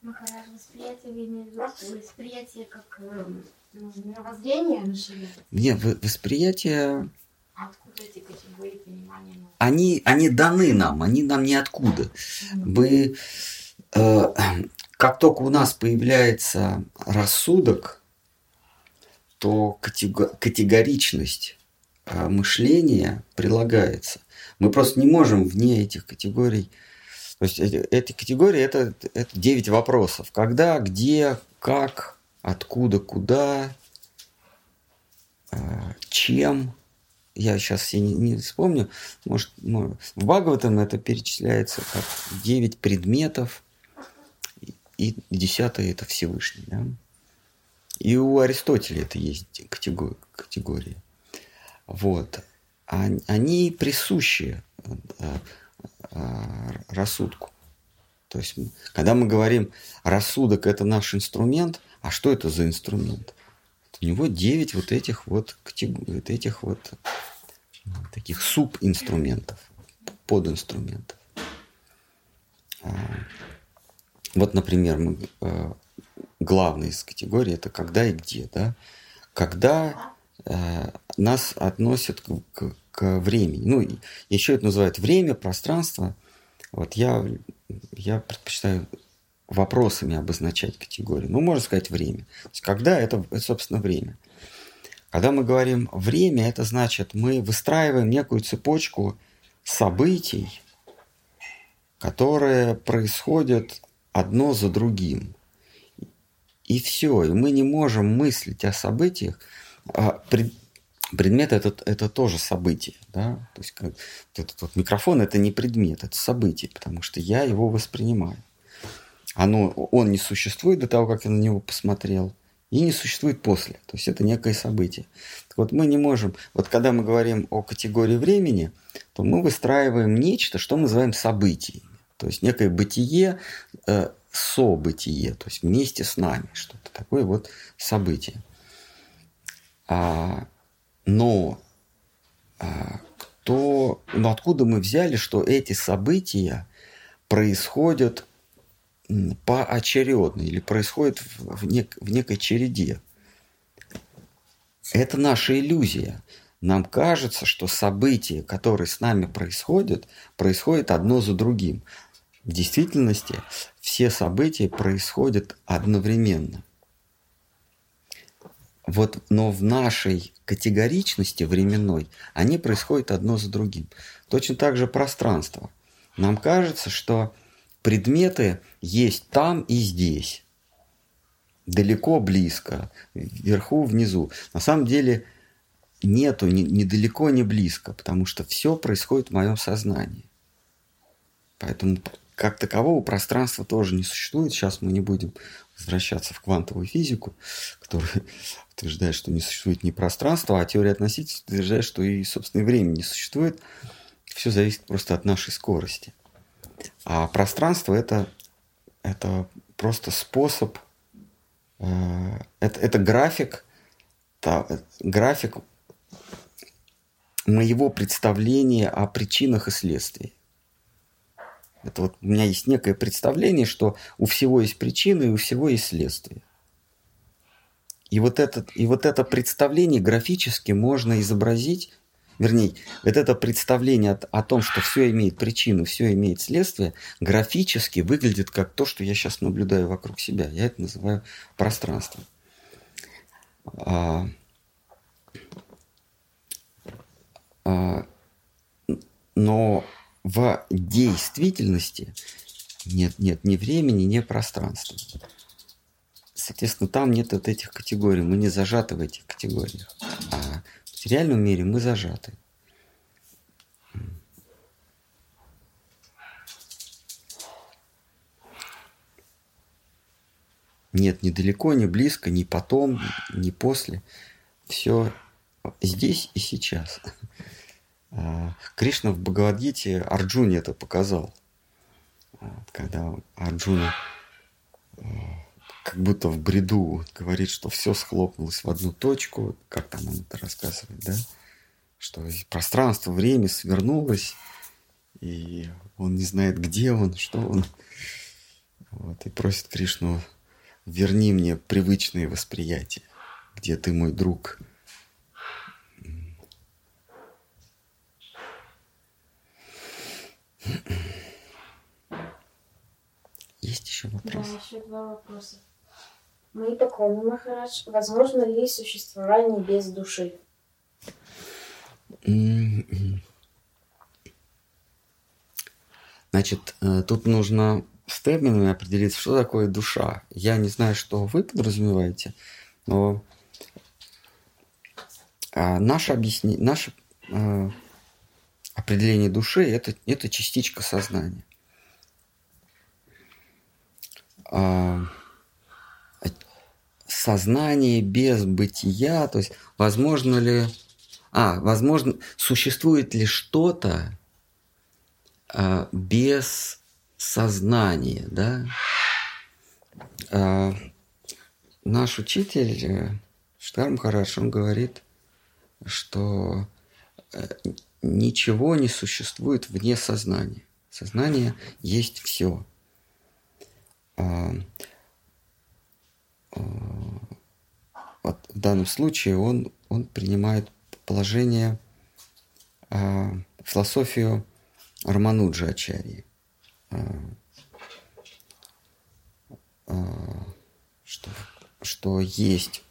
Махарадж, восприятие восприятие как э, мировоззрение нашего? Нет, восприятие... Откуда эти категории понимания? Они, они даны нам, они нам ниоткуда. Мы, э, как только у нас появляется рассудок, то категоричность а, мышления прилагается. Мы просто не можем вне этих категорий. То есть эти категории это, это 9 вопросов. Когда, где, как, откуда, куда, а, чем. Я сейчас все не, не вспомню. Может, в Бхагаватам это перечисляется как 9 предметов – и десятое – это Всевышний. Да? И у Аристотеля это есть категория. Вот. Они присущи э, э, рассудку. То есть, когда мы говорим, рассудок – это наш инструмент, а что это за инструмент? У него 9 вот этих вот, вот этих вот таких субинструментов, подинструментов. А, вот, например, мы, э, главная из категорий это когда и где, да? Когда э, нас относят к, к, к времени. Ну, еще это называют время, пространство. Вот я, я предпочитаю вопросами обозначать категории. Ну, можно сказать время. То есть, когда это, это, собственно, время. Когда мы говорим время, это значит, мы выстраиваем некую цепочку событий, которые происходят одно за другим. И все. И мы не можем мыслить о событиях. А пред, предмет это, это тоже событие. Да? То есть как, этот вот микрофон это не предмет, это событие, потому что я его воспринимаю. Оно, он не существует до того, как я на него посмотрел, и не существует после. То есть это некое событие. Так вот мы не можем, вот когда мы говорим о категории времени, то мы выстраиваем нечто, что мы называем событиями. То есть некое бытие, э, событие, то есть вместе с нами, что-то такое вот событие. А, но а, кто, ну откуда мы взяли, что эти события происходят поочередно или происходят в, нек, в некой череде? Это наша иллюзия. Нам кажется, что события, которые с нами происходят, происходят одно за другим. В действительности все события происходят одновременно. вот, но в нашей категоричности временной они происходят одно за другим. Точно так же пространство. Нам кажется, что предметы есть там и здесь. Далеко, близко, вверху, внизу. На самом деле нету ни, ни далеко, ни близко, потому что все происходит в моем сознании. Поэтому как такового пространства тоже не существует. Сейчас мы не будем возвращаться в квантовую физику, которая утверждает, что не существует ни пространства, а теория относительности утверждает, что и, собственно, и время не существует. Все зависит просто от нашей скорости. А пространство это, это просто способ, э, это, это график, та, график моего представления о причинах и следствиях. Это вот у меня есть некое представление, что у всего есть причины и у всего есть следствие. И вот, этот, и вот это представление графически можно изобразить, вернее, вот это представление о, о том, что все имеет причину, все имеет следствие, графически выглядит как то, что я сейчас наблюдаю вокруг себя. Я это называю пространством. А, а, но в действительности нет, нет ни времени, ни пространства. Соответственно, там нет вот этих категорий. Мы не зажаты в этих категориях. А в материальном мире мы зажаты. Нет ни далеко, ни близко, ни потом, ни после. Все здесь и сейчас. А, Кришна в Бхагавадгите Арджуне это показал. Когда Арджуна а, как будто в бреду говорит, что все схлопнулось в одну точку, как там он это рассказывает, да? Что пространство, время свернулось, и он не знает, где он, что он. Вот, и просит Кришну, верни мне привычные восприятия, где ты мой друг – Есть еще вопрос? Да, еще два вопроса. Мои поклоны, Махарадж. Возможно ли существование без души? Значит, э, тут нужно с терминами определиться, что такое душа. Я не знаю, что вы подразумеваете, но а, наше, объясни... наше э, определение души это, – это частичка сознания. А, сознание без бытия, то есть возможно ли, а, возможно, существует ли что-то а, без сознания, да? А, наш учитель э, Штарм Хараш, он говорит, что э, ничего не существует вне сознания. Сознание есть все. А, а, вот в данном случае он, он принимает положение, а, философию Рамануджа Ачарьи. Что, что есть,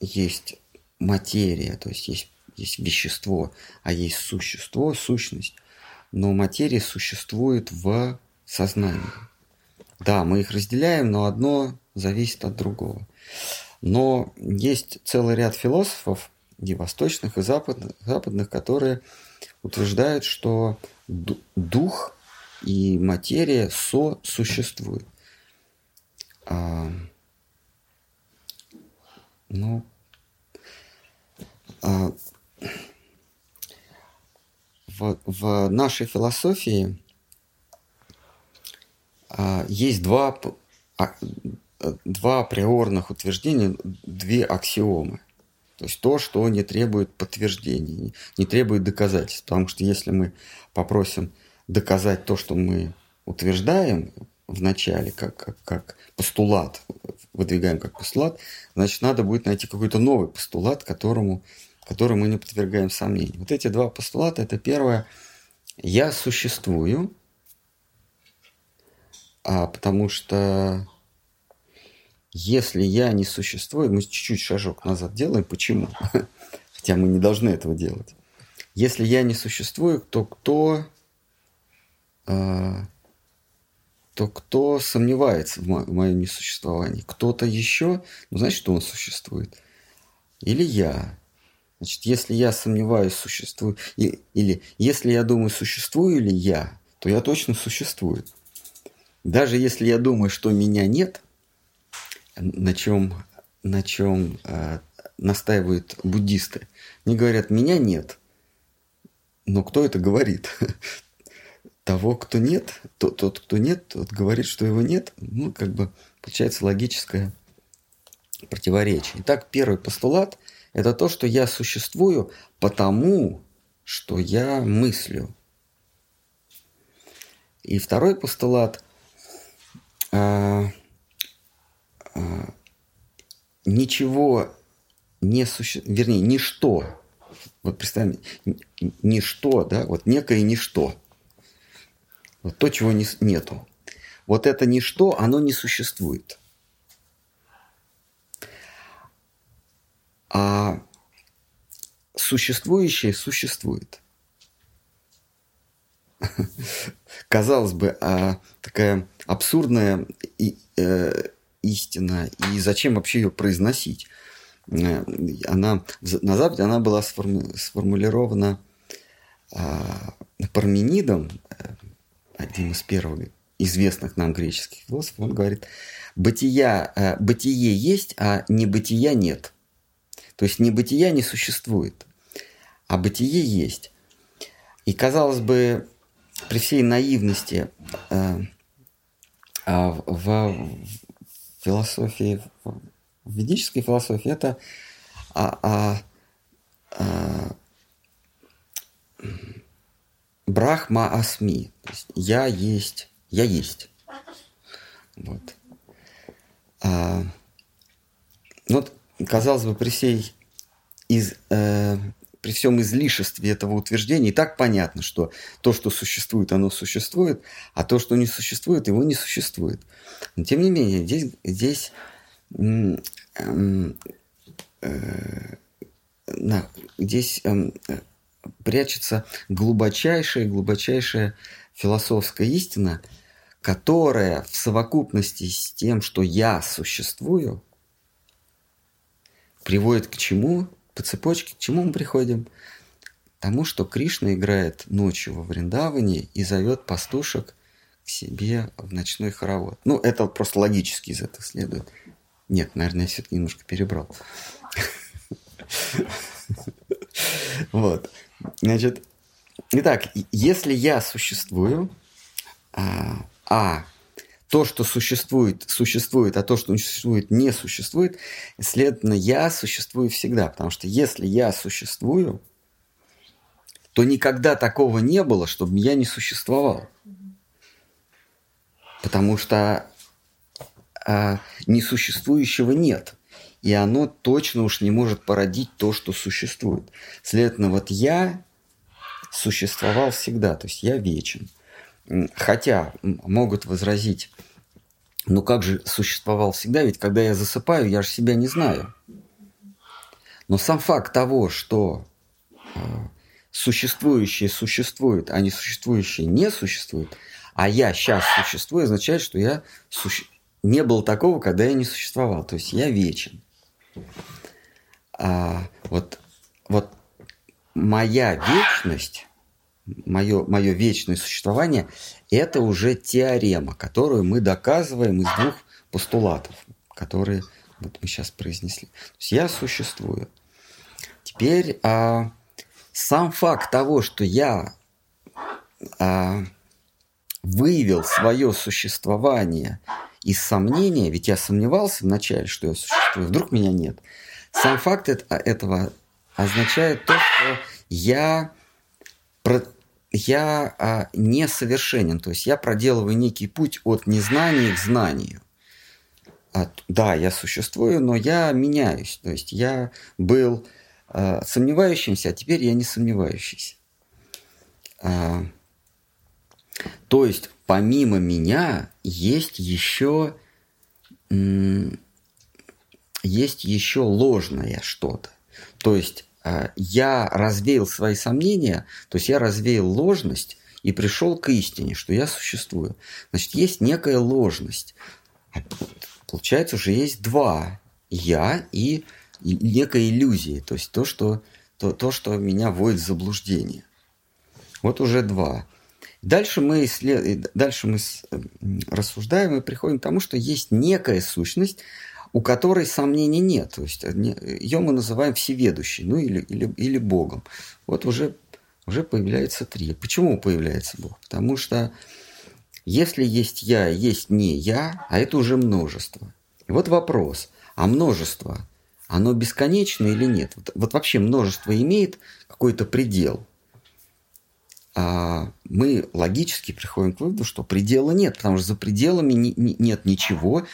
есть материя, то есть есть есть вещество, а есть существо, сущность. Но материя существует в сознании. Да, мы их разделяем, но одно зависит от другого. Но есть целый ряд философов, и восточных, и западных, западных которые утверждают, что дух и материя сосуществуют. А, ну, а, в, в нашей философии а, есть два, а, два априорных утверждения, две аксиомы. То есть то, что не требует подтверждений, не требует доказательств. Потому что если мы попросим доказать то, что мы утверждаем в начале, как, как, как постулат, выдвигаем как постулат, значит, надо будет найти какой-то новый постулат, которому который мы не подвергаем сомнению. Вот эти два постулата – это первое – я существую, а, потому что если я не существую, мы чуть-чуть шажок назад делаем. Почему? Хотя мы не должны этого делать. Если я не существую, то кто, э, то кто сомневается в, мо- в моем несуществовании? Кто-то еще, ну, значит, что он существует. Или я. Значит, если я сомневаюсь, существую, и, или если я думаю, существую ли я, то я точно существую. Даже если я думаю, что меня нет, на чем, на чем э, настаивают буддисты, они говорят, меня нет. Но кто это говорит? Того, кто нет, тот, тот, кто нет, тот говорит, что его нет. Ну, как бы получается логическое противоречие. Итак, первый постулат – это то, что я существую потому, что я мыслю. И второй постулат а, ничего не существует, вернее, ничто. Вот представим, ничто, да, вот некое ничто. Вот то, чего не, нету. Вот это ничто, оно не существует. А существующее существует. Казалось бы, а такая абсурдная э, истина, и зачем вообще ее произносить? Э, она, на Западе она была сформи, сформулирована э, Парменидом, э, одним из первых известных нам греческих философов, он говорит, бытия, э, бытие есть, а не бытия нет. То есть не бытия не существует, а бытие есть. И казалось бы, при всей наивности э, э, в философии, в ведической философии, это а, а, а, Брахма Асми. Есть я есть, я есть. Вот. А, ну, вот, казалось бы, при всей из, э, при всем излишестве этого утверждения и так понятно, что то, что существует, оно существует, а то, что не существует, его не существует. Но тем не менее, здесь, здесь э, э, здесь э, прячется глубочайшая, глубочайшая философская истина, которая в совокупности с тем, что я существую, приводит к чему? По цепочке к чему мы приходим? Тому, что Кришна играет ночью во Вриндаване и зовет пастушек к себе в ночной хоровод. Ну, это просто логически из этого следует. Нет, наверное, я все-таки немножко перебрал. Вот. Значит, итак, если я существую, а, а то, что существует, существует, а то, что существует, не существует, следовательно, я существую всегда. Потому что если я существую, то никогда такого не было, чтобы я не существовал. Потому что а, несуществующего нет. И оно точно уж не может породить то, что существует. Следовательно, вот я существовал всегда, то есть я вечен. Хотя могут возразить, ну как же существовал всегда, ведь когда я засыпаю, я же себя не знаю. Но сам факт того, что э, существующее существует, а несуществующее не существует, а я сейчас существую, означает, что я суще... не было такого, когда я не существовал. То есть я вечен. А вот, вот моя вечность, мое, мое вечное существование, это уже теорема, которую мы доказываем из двух постулатов, которые вот мы сейчас произнесли. То есть я существую. Теперь а, сам факт того, что я а, выявил свое существование из сомнения, ведь я сомневался вначале, что я существую, вдруг меня нет. Сам факт этого означает то, что я, я а, несовершенен, то есть я проделываю некий путь от незнания к знанию. От, да, я существую, но я меняюсь, то есть я был а, сомневающимся, а теперь я не сомневающийся. А, то есть помимо меня есть еще есть еще ложное что-то. То есть а, я развеял свои сомнения, то есть я развеял ложность и пришел к истине, что я существую. Значит, есть некая ложность. Получается, уже есть два я и некая иллюзия, то есть то, что, то, то, что меня вводит в заблуждение. Вот уже два. Дальше мы, исслед... Дальше мы рассуждаем и приходим к тому, что есть некая сущность, у которой сомнений нет. То есть ее мы называем всеведущей, ну или, или, или Богом. Вот уже, уже появляется три. Почему появляется Бог? Потому что если есть я, есть не я, а это уже множество. И вот вопрос, а множество, оно бесконечно или нет? Вот, вот вообще множество имеет какой-то предел? А мы логически приходим к выводу, что предела нет, потому что за пределами не, не, нет ничего,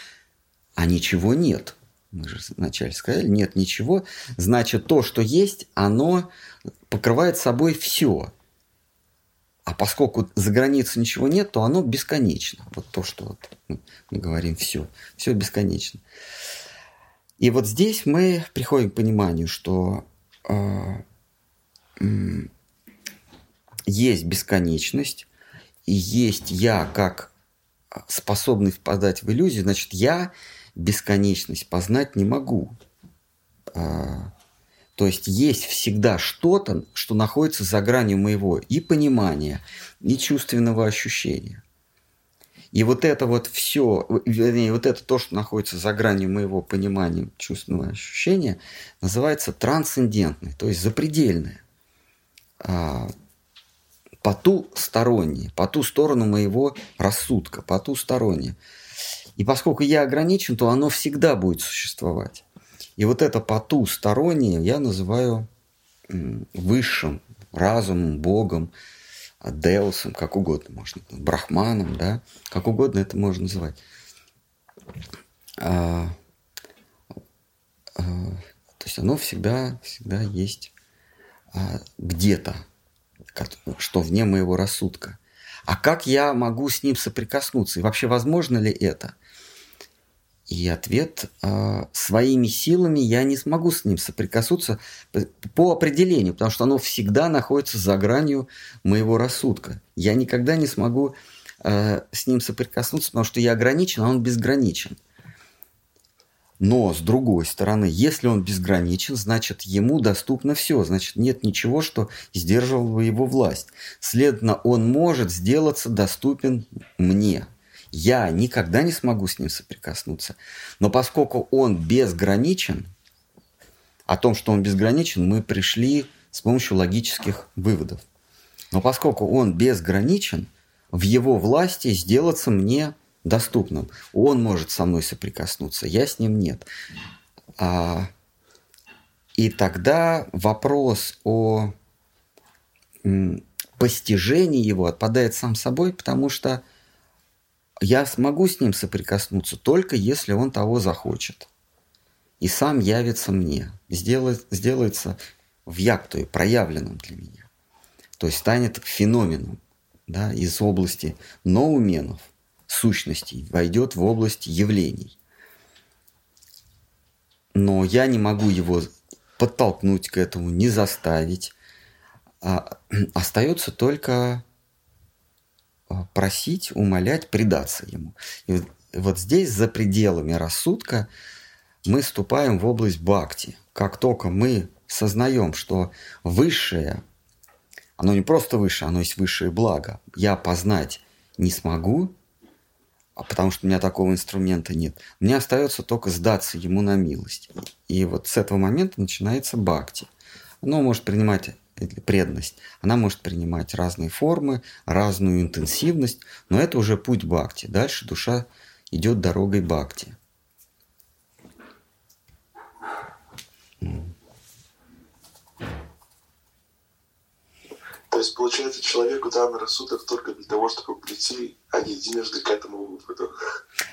а ничего нет. Мы же вначале сказали, нет ничего. Значит, то, что есть, оно покрывает собой все. А поскольку за границей ничего нет, то оно бесконечно. Вот то, что вот мы, говорим, все. Все бесконечно. И вот здесь мы приходим к пониманию, что э, э, есть бесконечность, и есть я как способный впадать в иллюзию, значит, я бесконечность познать не могу. А, то есть есть всегда что-то, что находится за гранью моего и понимания, и чувственного ощущения. И вот это вот все, вернее, вот это то, что находится за гранью моего понимания, чувственного ощущения, называется трансцендентное, то есть запредельное, а, потустороннее, по ту сторону моего рассудка, потустороннее. И поскольку я ограничен, то оно всегда будет существовать. И вот это потустороннее я называю высшим разумом, Богом, Деусом, как угодно можно, Брахманом, да, как угодно это можно называть. А, а, то есть оно всегда, всегда есть а, где-то, что вне моего рассудка. А как я могу с ним соприкоснуться? И вообще возможно ли это? И ответ э, своими силами я не смогу с ним соприкоснуться по определению, потому что оно всегда находится за гранью моего рассудка. Я никогда не смогу э, с ним соприкоснуться, потому что я ограничен, а он безграничен. Но, с другой стороны, если он безграничен, значит, ему доступно все. Значит, нет ничего, что сдерживало бы его власть. Следовательно, он может сделаться доступен мне – я никогда не смогу с ним соприкоснуться. Но поскольку он безграничен, о том, что он безграничен, мы пришли с помощью логических выводов. Но поскольку он безграничен, в его власти сделаться мне доступным. Он может со мной соприкоснуться, я с ним нет. А, и тогда вопрос о постижении его отпадает сам собой, потому что я смогу с ним соприкоснуться только если он того захочет. И сам явится мне, сделает, сделается в яктуе, проявленным для меня. То есть станет феноменом да, из области ноуменов, сущностей, войдет в область явлений. Но я не могу его подтолкнуть к этому, не заставить. А остается только а, просить, умолять, предаться ему. И вот здесь, за пределами рассудка, мы ступаем в область бхакти. Как только мы сознаем, что высшее, оно не просто высшее, оно есть высшее благо, я познать не смогу, а потому что у меня такого инструмента нет. Мне остается только сдаться ему на милость. И вот с этого момента начинается бхакти. Оно может принимать преданность, она может принимать разные формы, разную интенсивность, но это уже путь бхакти. Дальше душа идет дорогой бхакти. То есть, получается, человеку дан рассудок только для того, чтобы прийти, а не единожды к этому выводу.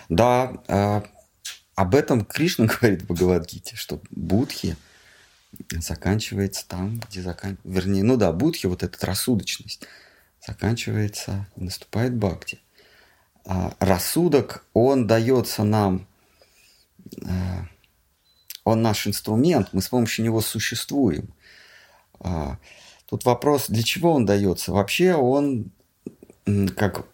Да, а, об этом Кришна говорит в Бхагавадгите, что будхи – заканчивается там, где заканчивается... Вернее, ну да, будхи, вот эта рассудочность, заканчивается, наступает бхакти. А рассудок, он дается нам... А, он наш инструмент, мы с помощью него существуем. А, тут вопрос, для чего он дается? Вообще он, как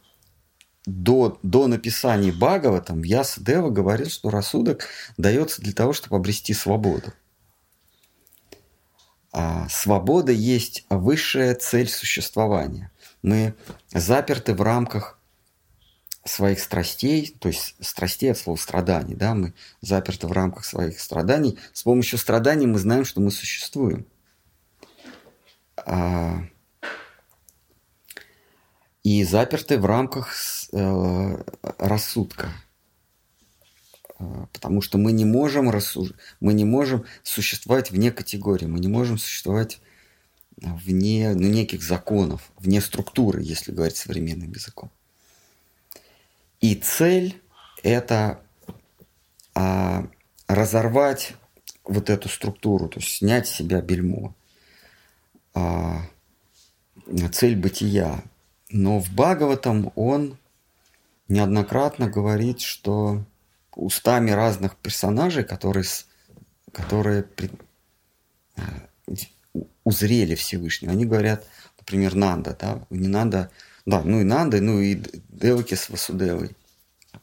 до, до написания Багова, там, Яса Дева говорил, что рассудок дается для того, чтобы обрести свободу. А свобода есть высшая цель существования. Мы заперты в рамках своих страстей, то есть страстей от слова страданий, да, мы заперты в рамках своих страданий. С помощью страданий мы знаем, что мы существуем. А, и заперты в рамках э, рассудка. А, потому что мы не можем рассуж... мы не можем существовать вне категории, мы не можем существовать вне ну, неких законов, вне структуры, если говорить современным языком. И цель – это а, разорвать вот эту структуру, то есть снять с себя бельмо. А, цель бытия. Но в Бхагаватам он неоднократно говорит, что устами разных персонажей, которые, которые а, узрели Всевышнего, они говорят, например, Нанда, да, не Нанда, да, ну и Нанда, ну и Деваки с Васудевой,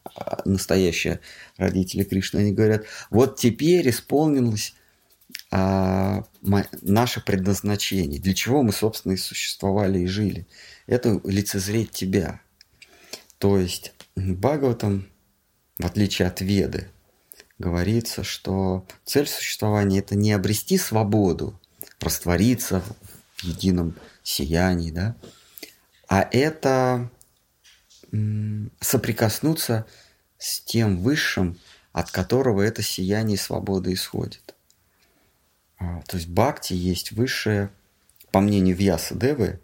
а, настоящие родители Кришны, они говорят, вот теперь исполнилось а, наше предназначение, для чего мы, собственно, и существовали и жили. Это лицезреть тебя. То есть Бхагаватам, в отличие от Веды, говорится, что цель существования – это не обрести свободу, раствориться в едином сиянии, да, а это соприкоснуться с тем высшим, от которого это сияние свободы исходит. А, то есть бхакти есть высшее, по мнению Вьяса Девы,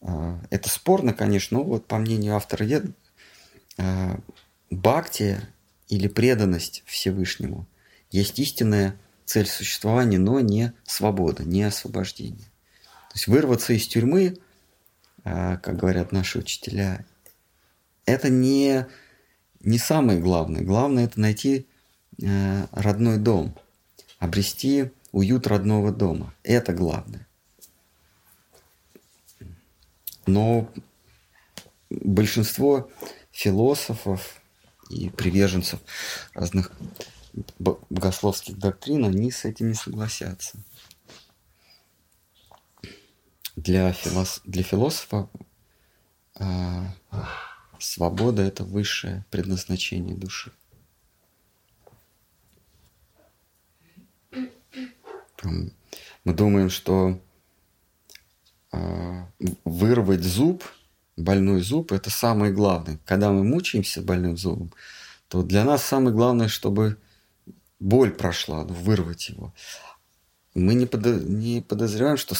а, это спорно, конечно, но вот по мнению автора Вед, а, бхакти или преданность Всевышнему есть истинная цель существования, но не свобода, не освобождение. То есть вырваться из тюрьмы, как говорят наши учителя, это не, не самое главное. Главное это найти э, родной дом, обрести уют родного дома. Это главное. Но большинство философов и приверженцев разных богословских доктрин, они с этим не согласятся. Для, филос... для философа э, свобода – это высшее предназначение души. Мы думаем, что э, вырвать зуб, больной зуб, это самое главное. Когда мы мучаемся больным зубом, то для нас самое главное, чтобы боль прошла, ну, вырвать его. Мы не, подо, не подозреваем, что,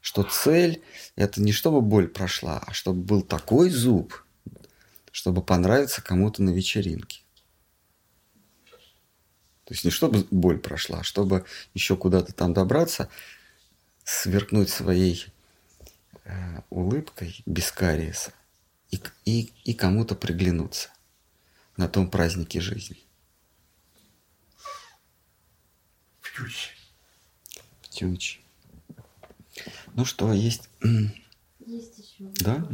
что цель это не чтобы боль прошла, а чтобы был такой зуб, чтобы понравиться кому-то на вечеринке. То есть не чтобы боль прошла, а чтобы еще куда-то там добраться, сверкнуть своей э, улыбкой без кариеса и, и, и кому-то приглянуться на том празднике жизни. Птючи. Птючи. Ну что, есть... Есть еще Да?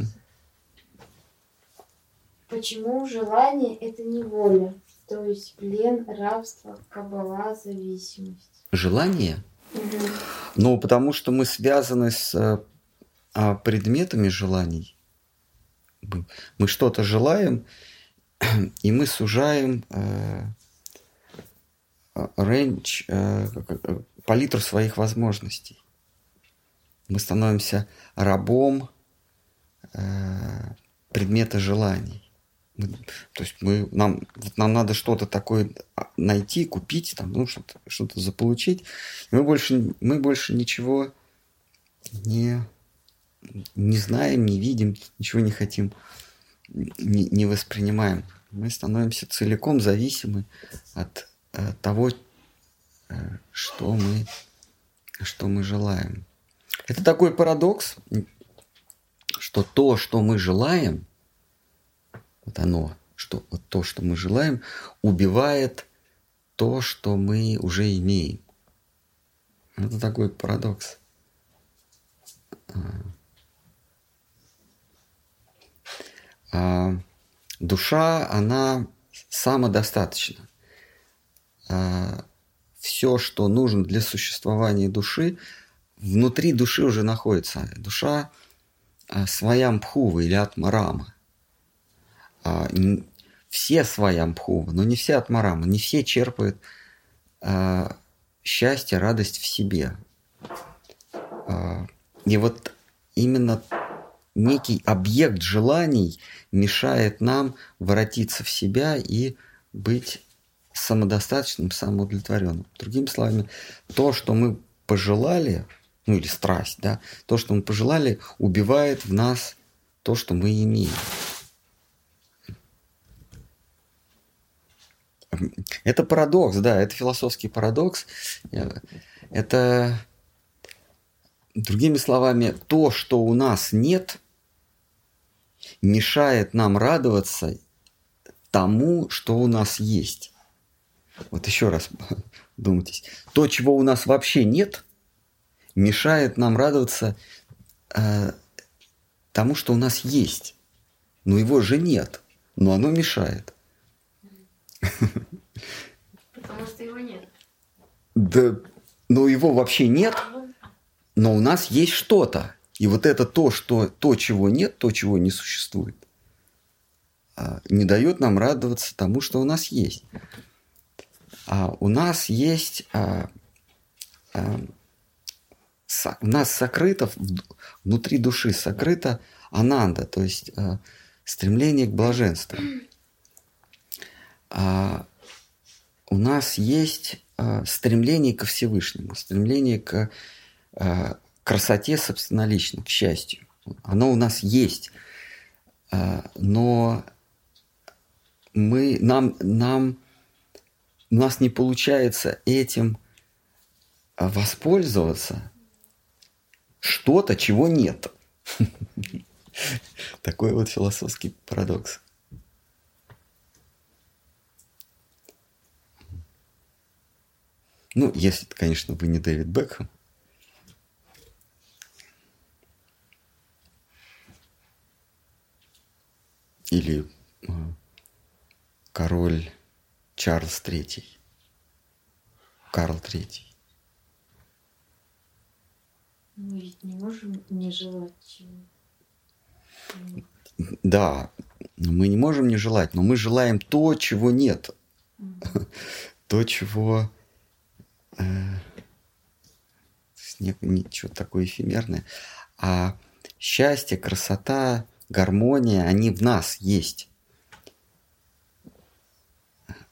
Почему желание – это не воля? То есть плен, рабство, кабала, зависимость. Желание? Угу. Ну, потому что мы связаны с э, а, предметами желаний. Мы, мы что-то желаем, и мы сужаем э, рейндж, э, палитру своих возможностей. Мы становимся рабом э, предмета желаний. То есть мы, нам, вот нам надо что-то такое найти, купить, там, ну, что-то, что-то заполучить. И мы больше, мы больше ничего не, не знаем, не видим, ничего не хотим, не, не воспринимаем. Мы становимся целиком зависимы от, от э, того, э, что мы, что мы желаем. Это такой парадокс, что то, что мы желаем – вот оно, что вот то, что мы желаем, убивает то, что мы уже имеем. Это такой парадокс. А, душа, она самодостаточна. А, все, что нужно для существования души, внутри души уже находится. Душа а, своя мпхува или атмарама. А, все своя мпхува, но не все атмарама, не все черпают а, счастье, радость в себе. И вот именно некий объект желаний мешает нам воротиться в себя и быть самодостаточным, самоудовлетворенным. Другими словами, то, что мы пожелали, ну или страсть, да, то, что мы пожелали, убивает в нас то, что мы имеем. Это парадокс, да, это философский парадокс. Это, другими словами, то, что у нас нет, мешает нам радоваться тому, что у нас есть. Вот еще раз думайтесь. То, чего у нас вообще нет, мешает нам радоваться э, тому, что у нас есть. Но его же нет. Но оно мешает. Потому что его нет. Да, но его вообще нет, но у нас есть что-то. И вот это то, что, то, чего нет, то, чего не существует, а, не дает нам радоваться тому, что у нас есть. А у нас есть а, а, со, у нас сокрыто внутри души сокрыто ананда, то есть а, стремление к блаженству. А, у нас есть а, стремление ко Всевышнему, стремление к а, красоте собственнолично, к счастью. Оно у нас есть, а, но мы, нам, нам у нас не получается этим а, воспользоваться, что-то, чего нет. Такой вот философский парадокс. Ну, если, конечно, вы не Дэвид Бекхэм. Или а, король Чарльз III, Карл III. Мы ведь не можем не желать. Да, мы не можем не желать, но мы желаем то, чего нет. Mm. То, чего э, ничего такое эфемерное. А счастье, красота, гармония, они в нас есть.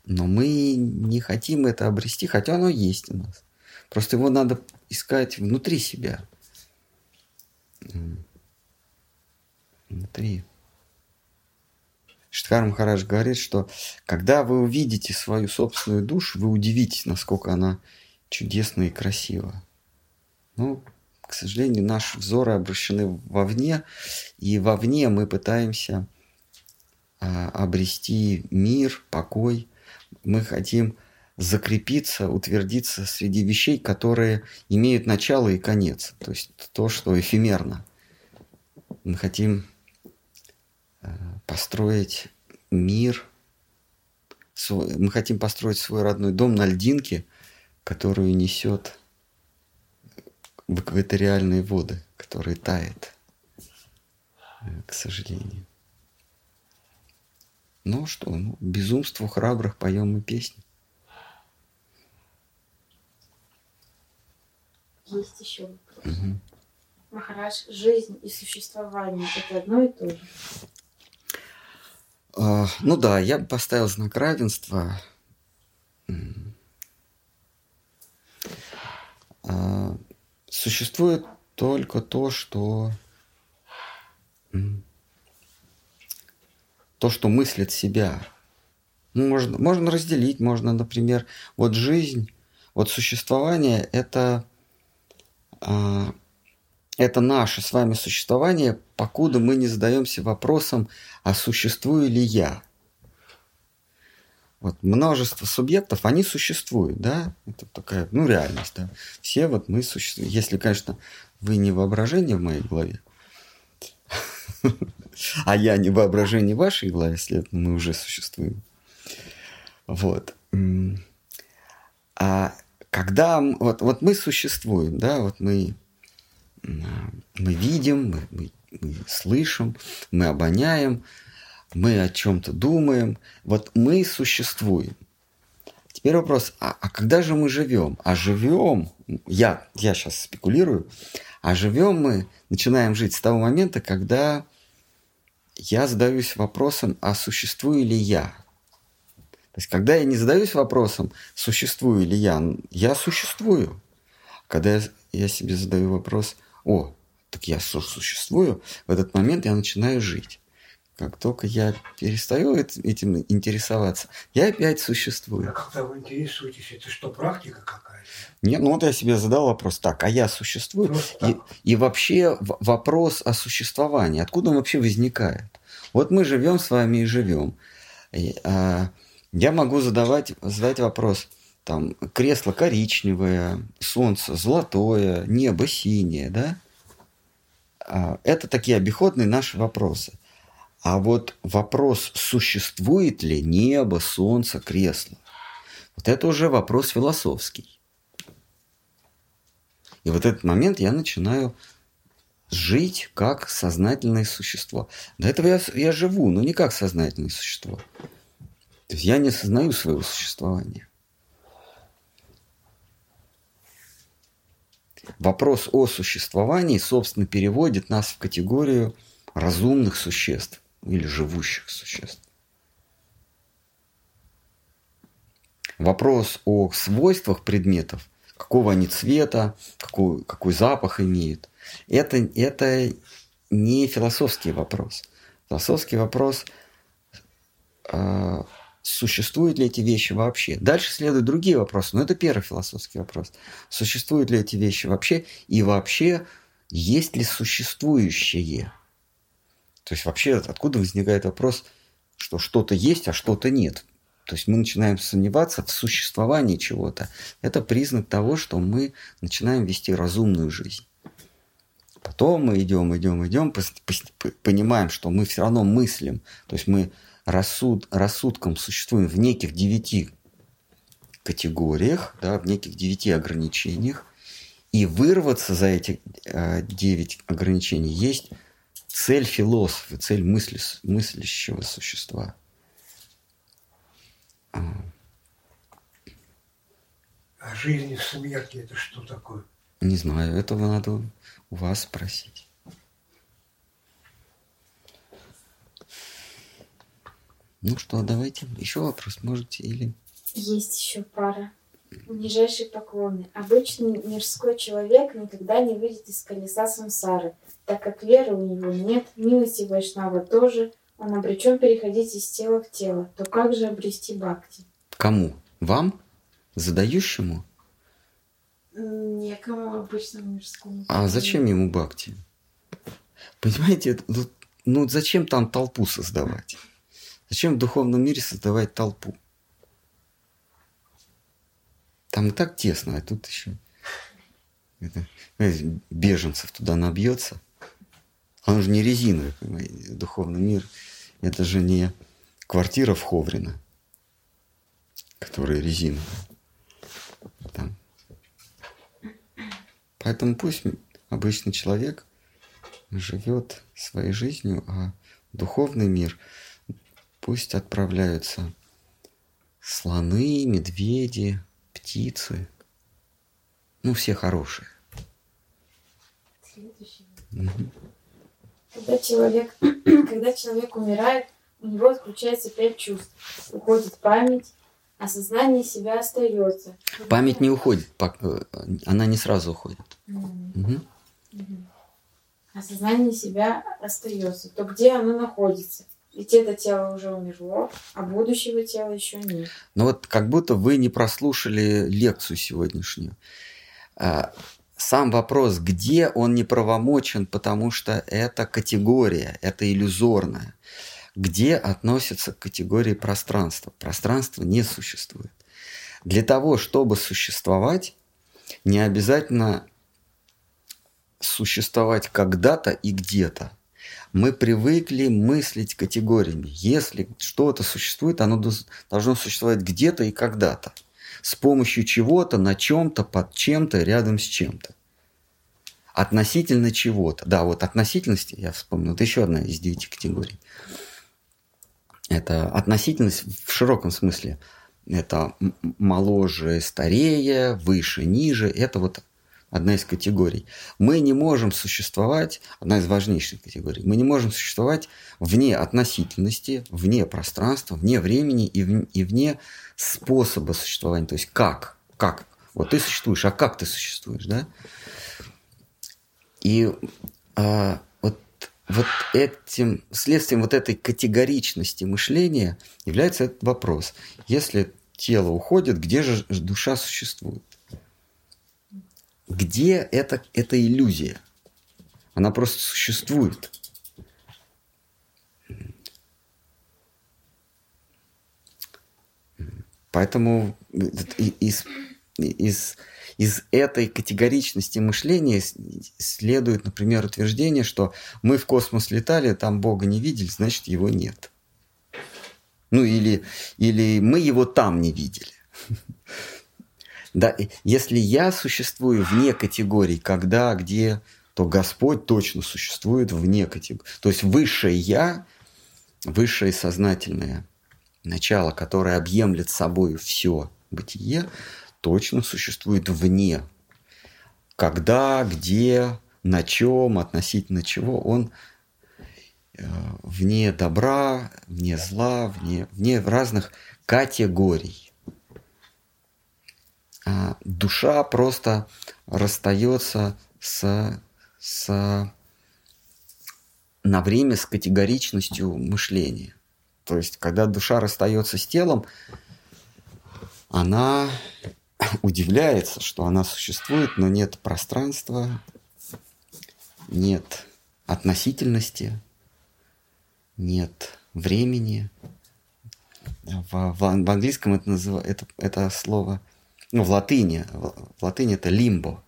Но мы не хотим это обрести, хотя оно есть у нас. Просто его надо искать внутри себя. Внутри. Штхар Махарадж говорит, что когда вы увидите свою собственную душу, вы удивитесь, насколько она чудесна и красива. Ну, к сожалению, наши взоры обращены вовне, и вовне мы пытаемся а, обрести мир, покой, мы хотим закрепиться, утвердиться среди вещей, которые имеют начало и конец. То есть то, что эфемерно. Мы хотим э, построить мир, мы хотим построить свой родной дом на льдинке, которую несет в экваториальные воды, которые тает, э, к сожалению. Ну что, ну, безумству храбрых поем мы песни. Есть еще вопрос. Угу. Махарадж, жизнь и существование – это одно и то же? А, ну да, я бы поставил знак равенства. А, существует только то, что то, что мыслит себя. Ну, можно, можно разделить, можно, например, вот жизнь, вот существование – это, э, это наше с вами существование, покуда мы не задаемся вопросом, а существую ли я. Вот множество субъектов, они существуют, да, это такая, ну, реальность, да. Все вот мы существуем. Если, конечно, вы не воображение в моей голове, а я не воображение в вашей голове, следовательно, мы уже существуем. Вот. А когда вот, вот мы существуем, да, вот мы, мы видим, мы, мы, мы слышим, мы обоняем, мы о чем-то думаем, вот мы существуем. Теперь вопрос, а, а когда же мы живем? А живем, я, я сейчас спекулирую, а живем мы, начинаем жить с того момента, когда я задаюсь вопросом, а существую ли я? То есть, когда я не задаюсь вопросом, существую ли я, я существую. Когда я, я себе задаю вопрос, о, так я существую, в этот момент я начинаю жить. Как только я перестаю этим интересоваться, я опять существую. А когда вы интересуетесь, это что, практика какая-то? Нет, ну вот я себе задал вопрос, так, а я существую? И, и вообще вопрос о существовании, откуда он вообще возникает? Вот мы живем с вами и живем. И, а, я могу задавать, задать вопрос, там, кресло коричневое, солнце золотое, небо синее, да? А, это такие обиходные наши вопросы – а вот вопрос, существует ли небо, солнце, кресло, вот это уже вопрос философский. И вот этот момент я начинаю жить как сознательное существо. До этого я, я живу, но не как сознательное существо. То есть я не осознаю своего существования. Вопрос о существовании, собственно, переводит нас в категорию разумных существ или живущих существ. Вопрос о свойствах предметов, какого они цвета, какой, какой запах имеют, это, это не философский вопрос. Философский вопрос, э, существуют ли эти вещи вообще. Дальше следуют другие вопросы, но это первый философский вопрос. Существуют ли эти вещи вообще и вообще есть ли существующее? То есть вообще откуда возникает вопрос, что что-то есть, а что-то нет. То есть мы начинаем сомневаться в существовании чего-то. Это признак того, что мы начинаем вести разумную жизнь. Потом мы идем, идем, идем, понимаем, что мы все равно мыслим. То есть мы рассуд, рассудком существуем в неких девяти категориях, да, в неких девяти ограничениях. И вырваться за эти э, девять ограничений есть цель философа, цель мысли, мыслящего существа. А жизнь и смерть это что такое? Не знаю, этого надо у вас спросить. Ну что, давайте еще вопрос можете или... Есть еще пара. Ближайшие поклоны. Обычный мирской человек никогда не выйдет из колеса сансары, так как веры у него нет, милости Вайшнава тоже, он обречен переходить из тела в тело. То как же обрести бхакти? Кому? Вам? Задающему? Некому обычному мирскому. А зачем ему бхакти? Понимаете, ну зачем там толпу создавать? Зачем в духовном мире создавать толпу? Там и так тесно, а тут еще это, беженцев туда набьется. Он же не резиновый, понимаете, духовный мир. Это же не квартира в Ховрино, которая резиновая. Там. Поэтому пусть обычный человек живет своей жизнью, а духовный мир пусть отправляются слоны, медведи, птицы. Ну, все хорошие. Когда человек, когда человек умирает, у него отключается пять чувств. Уходит память, а сознание себя остается. Память не уходит, э, она не сразу уходит. Угу. Угу. А сознание себя остается. То где оно находится? Ведь это тело уже умерло, а будущего тела еще нет. Ну вот как будто вы не прослушали лекцию сегодняшнюю. Сам вопрос, где он неправомочен, потому что это категория, это иллюзорная. где относится к категории пространства. Пространство не существует. Для того, чтобы существовать, не обязательно существовать когда-то и где-то. Мы привыкли мыслить категориями. Если что-то существует, оно должно существовать где-то и когда-то. С помощью чего-то, на чем-то, под чем-то, рядом с чем-то. Относительно чего-то. Да, вот относительности, я вспомнил, это еще одна из девяти категорий. Это относительность в широком смысле. Это моложе, старее, выше, ниже. Это вот одна из категорий. Мы не можем существовать, одна из важнейших категорий, мы не можем существовать вне относительности, вне пространства, вне времени и, в, и вне способа существования. То есть как? Как? Вот ты существуешь, а как ты существуешь, да? И а, вот, вот этим, следствием вот этой категоричности мышления является этот вопрос. Если тело уходит, где же душа существует? Где это, эта иллюзия? Она просто существует. Поэтому из, из, из этой категоричности мышления следует, например, утверждение, что мы в космос летали, там Бога не видели, значит, его нет. Ну или, или мы его там не видели. Да, если я существую вне категорий, когда, где, то Господь точно существует вне категорий. То есть высшее я, высшее сознательное начало, которое объемлет собой все бытие, точно существует вне. Когда, где, на чем, относительно чего он э, вне добра, вне зла, вне, вне разных категорий. А, душа просто расстается с, с, на время с категоричностью мышления. То есть, когда душа расстается с телом, она удивляется, что она существует, но нет пространства, нет относительности, нет времени. В, в, в английском это, это, это слово ну, в латыни, в латыни это лимбо.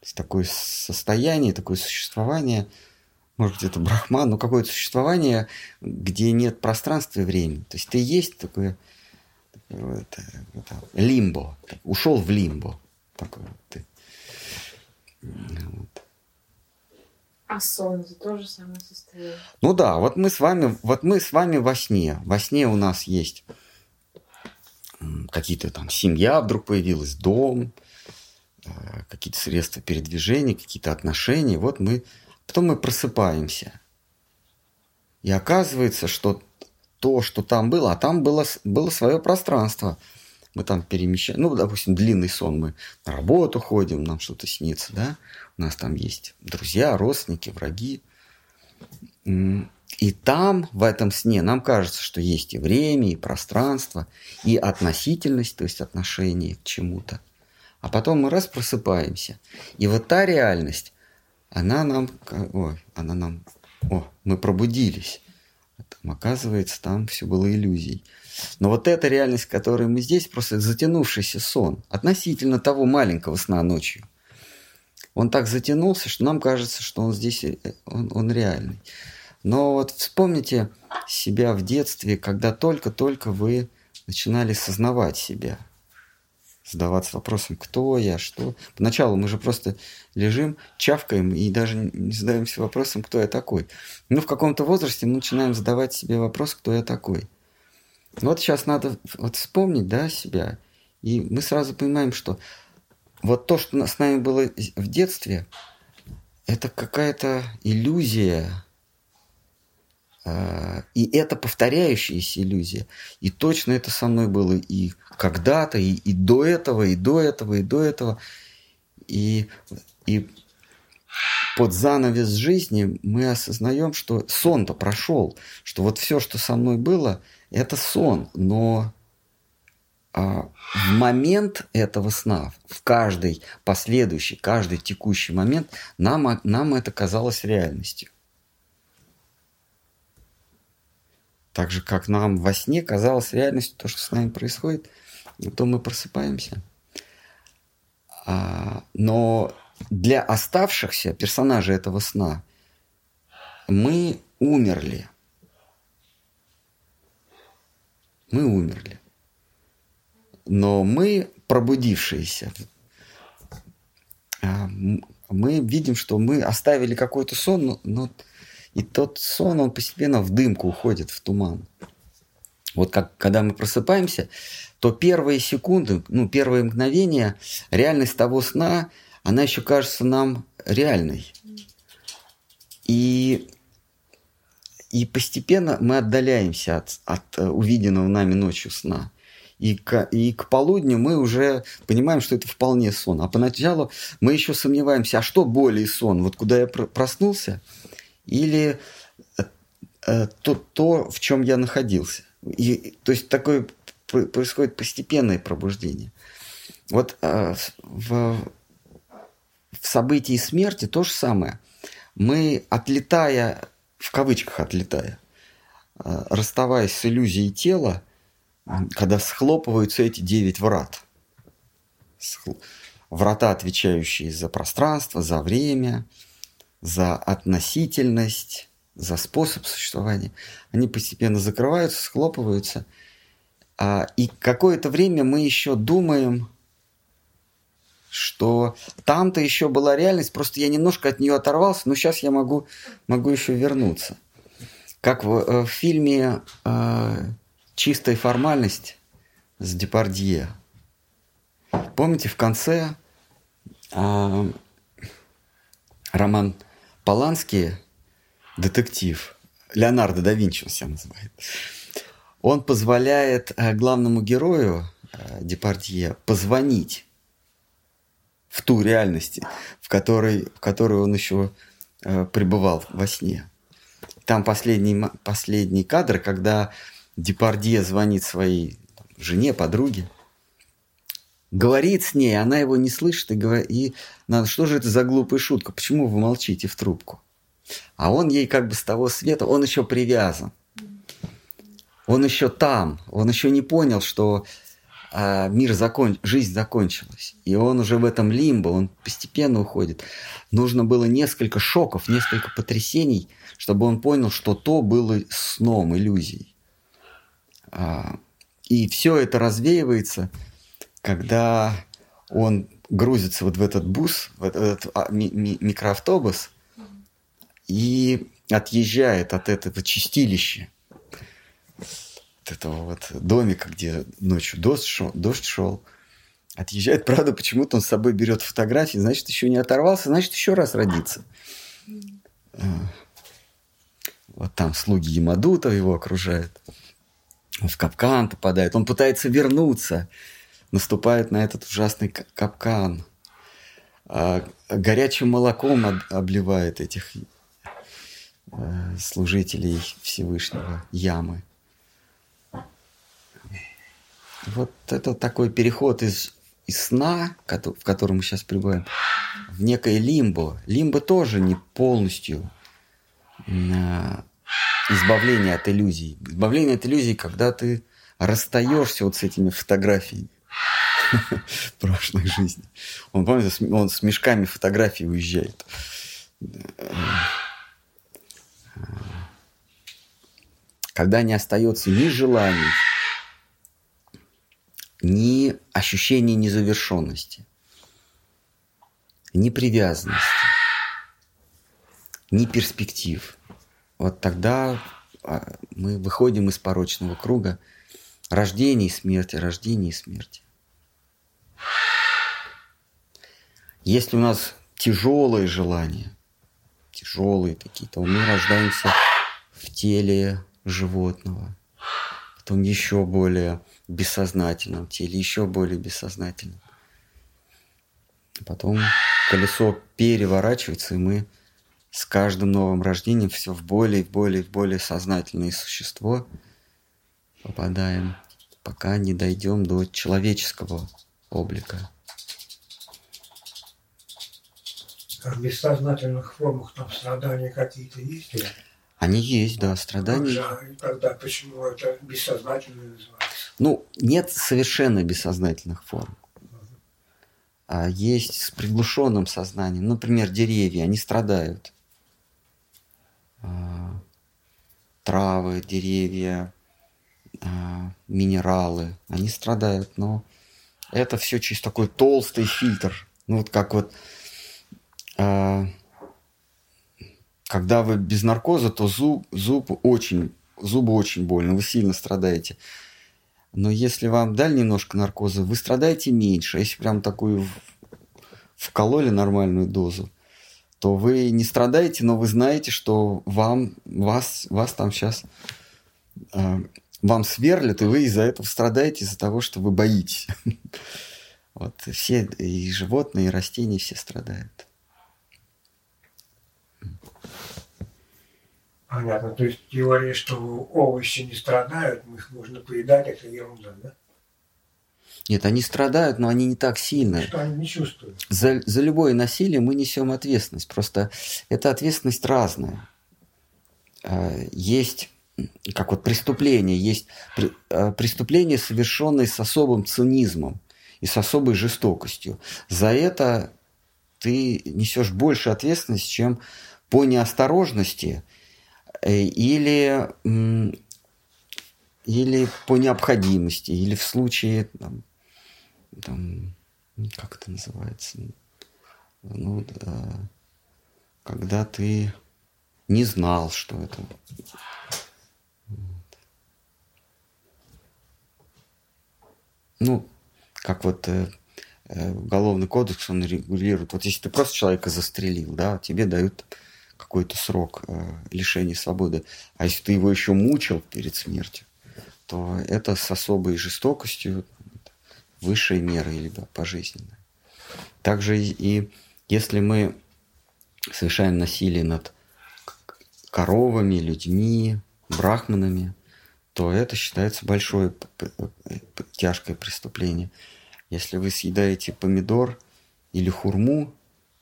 То есть такое состояние, такое существование, может быть, это брахман, но какое-то существование, где нет пространства и времени. То есть ты есть такое, это, это, лимбо, ушел в лимбо. Такое ты. Вот. А сон это тоже самое состояние. Ну да, вот мы с вами, вот мы с вами во сне. Во сне у нас есть какие-то там семья вдруг появилась, дом, э, какие-то средства передвижения, какие-то отношения. Вот мы, потом мы просыпаемся. И оказывается, что то, что там было, а там было, было свое пространство. Мы там перемещаем, ну, допустим, длинный сон, мы на работу ходим, нам что-то снится, да, у нас там есть друзья, родственники, враги. И там, в этом сне, нам кажется, что есть и время, и пространство, и относительность, то есть отношение к чему-то. А потом мы раз просыпаемся. И вот та реальность, она нам, ой, она нам, о, мы пробудились. Там, оказывается, там все было иллюзией. Но вот эта реальность, которой мы здесь, просто затянувшийся сон относительно того маленького сна ночью. Он так затянулся, что нам кажется, что он здесь, э, он, он реальный. Но вот вспомните себя в детстве, когда только-только вы начинали сознавать себя, задаваться вопросом, кто я, что. Поначалу мы же просто лежим, чавкаем и даже не задаемся вопросом, кто я такой. Но в каком-то возрасте мы начинаем задавать себе вопрос, кто я такой. Вот сейчас надо вот вспомнить да, себя, и мы сразу понимаем, что вот то, что с нами было в детстве, это какая-то иллюзия, и это повторяющаяся иллюзия. И точно это со мной было и когда-то, и, и до этого, и до этого, и до этого. И, и под занавес жизни мы осознаем, что сон-то прошел, что вот все, что со мной было, это сон. Но а, в момент этого сна, в каждый последующий, каждый текущий момент, нам, нам это казалось реальностью. Так же, как нам во сне казалось реальностью то, что с нами происходит, то мы просыпаемся. А, но для оставшихся персонажей этого сна мы умерли. Мы умерли. Но мы, пробудившиеся, а, мы видим, что мы оставили какой-то сон, но, но и тот сон, он постепенно в дымку уходит, в туман. Вот как когда мы просыпаемся, то первые секунды, ну, первые мгновения, реальность того сна, она еще кажется нам реальной. И, и постепенно мы отдаляемся от, от э, увиденного нами ночью сна. И к, и к полудню мы уже понимаем, что это вполне сон. А поначалу мы еще сомневаемся, а что более сон? Вот куда я проснулся – или э, то, то, в чем я находился. И, то есть такое происходит постепенное пробуждение. Вот э, в, в событии смерти то же самое. Мы, отлетая, в кавычках отлетая, э, расставаясь с иллюзией тела, когда схлопываются эти девять врат. Врата, отвечающие за пространство, за время – за относительность, за способ существования, они постепенно закрываются, схлопываются. А, и какое-то время мы еще думаем, что там-то еще была реальность, просто я немножко от нее оторвался, но сейчас я могу, могу еще вернуться. Как в, э, в фильме э, «Чистая формальность» с Депардье. Помните, в конце э, роман Поланский детектив, Леонардо да Винчи он себя называет, он позволяет э, главному герою э, Депардье позвонить в ту реальность, в которой, в которой он еще э, пребывал во сне. Там последний, последний кадр, когда Депардье звонит своей жене, подруге, говорит с ней, она его не слышит и говорит, и надо, что же это за глупая шутка, почему вы молчите в трубку? А он ей как бы с того света, он еще привязан. Он еще там, он еще не понял, что а, мир закон, жизнь закончилась. И он уже в этом лимбо, он постепенно уходит. Нужно было несколько шоков, несколько потрясений, чтобы он понял, что то было сном, иллюзией. А, и все это развеивается – когда он грузится вот в этот бус, в этот а, ми- ми- микроавтобус и отъезжает от этого чистилища, от этого вот домика, где ночью дождь шел, дождь шел, отъезжает, правда, почему-то он с собой берет фотографии, значит, еще не оторвался, значит, еще раз родится. А, вот там слуги Ямадута его окружают. Он в капкан попадает, он пытается вернуться – наступает на этот ужасный капкан, а горячим молоком обливает этих э, служителей Всевышнего ямы. Вот это такой переход из, из сна, в котором мы сейчас пребываем, в некое лимбо. Лимбо тоже не полностью избавление от иллюзий. Избавление от иллюзий, когда ты расстаешься вот с этими фотографиями. прошлой жизни. Он, помните, он с мешками фотографий уезжает. Когда не остается ни желаний, ни ощущения незавершенности, ни привязанности, ни перспектив. Вот тогда а, мы выходим из порочного круга рождения и смерти, рождения и смерти. Если у нас тяжелые желания, тяжелые такие, то мы рождаемся в теле животного, потом еще более бессознательном теле, еще более бессознательном. Потом колесо переворачивается, и мы с каждым новым рождением все в более, в более, в более сознательное существо попадаем, пока не дойдем до человеческого облика. А в бессознательных формах там страдания какие-то есть? Они есть, да, страдания. А тогда почему это бессознательно называется? Ну, нет совершенно бессознательных форм. А есть с приглушенным сознанием. Например, деревья, они страдают. А, травы, деревья, а, минералы, они страдают, но это все через такой толстый фильтр. Ну вот как вот а, когда вы без наркоза, то зуб, зуб очень, зубы очень больно, вы сильно страдаете. Но если вам дали немножко наркоза, вы страдаете меньше. Если прям такую вкололи нормальную дозу, то вы не страдаете, но вы знаете, что вам, вас, вас там сейчас э, вам сверлят, и вы из-за этого страдаете, из-за того, что вы боитесь. Вот все, и животные, и растения все страдают. Понятно. То есть теория, что овощи не страдают, их можно поедать, это ерунда, да? Нет, они страдают, но они не так сильно. Что они не чувствуют. За, за любое насилие мы несем ответственность. Просто эта ответственность разная. А, есть, как вот преступление, есть а, преступления, совершенные с особым цинизмом и с особой жестокостью. За это ты несешь больше ответственности, чем по неосторожности э, или, или по необходимости, или в случае, там, там, как это называется, ну, да, когда ты не знал, что это. Ну, как вот э, э, уголовный кодекс, он регулирует. Вот если ты просто человека застрелил, да, тебе дают какой-то срок э, лишения свободы. А если ты его еще мучил перед смертью, то это с особой жестокостью высшей меры, либо пожизненной. Также и если мы совершаем насилие над коровами, людьми, брахманами, то это считается большое тяжкое преступление. Если вы съедаете помидор или хурму,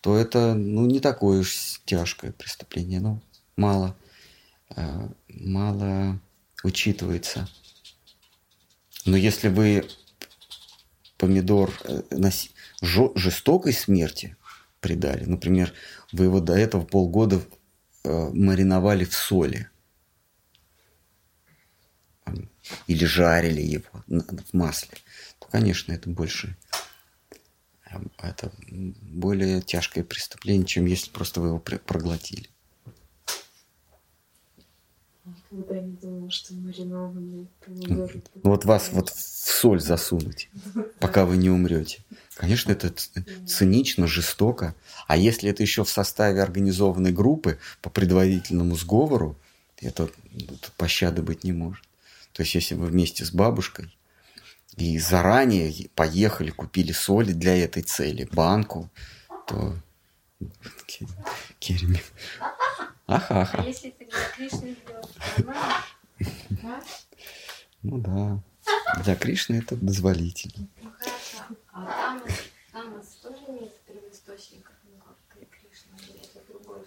то это ну, не такое уж тяжкое преступление. Ну, мало, э, мало учитывается. Но если вы помидор э, жестокой смерти предали, например, вы его до этого полгода э, мариновали в соли или жарили его в масле, то, конечно, это больше эм, это более тяжкое преступление, чем если просто вы его проглотили. Никогда не думал, что маринованные помидоры. Вот вас вот в соль засунуть, пока вы не умрете. Конечно, это цинично, жестоко. А если это еще в составе организованной группы по предварительному сговору, это, это пощады быть не может. То есть, если вы вместе с бабушкой и заранее поехали, купили соли для этой цели, банку, то... Кереми. Аха-аха. А если ты для Кришны Ну да. Для Кришны это дозволительно. Ну хорошо. А там тоже нет первоисточников, ну как Кришна, или это другое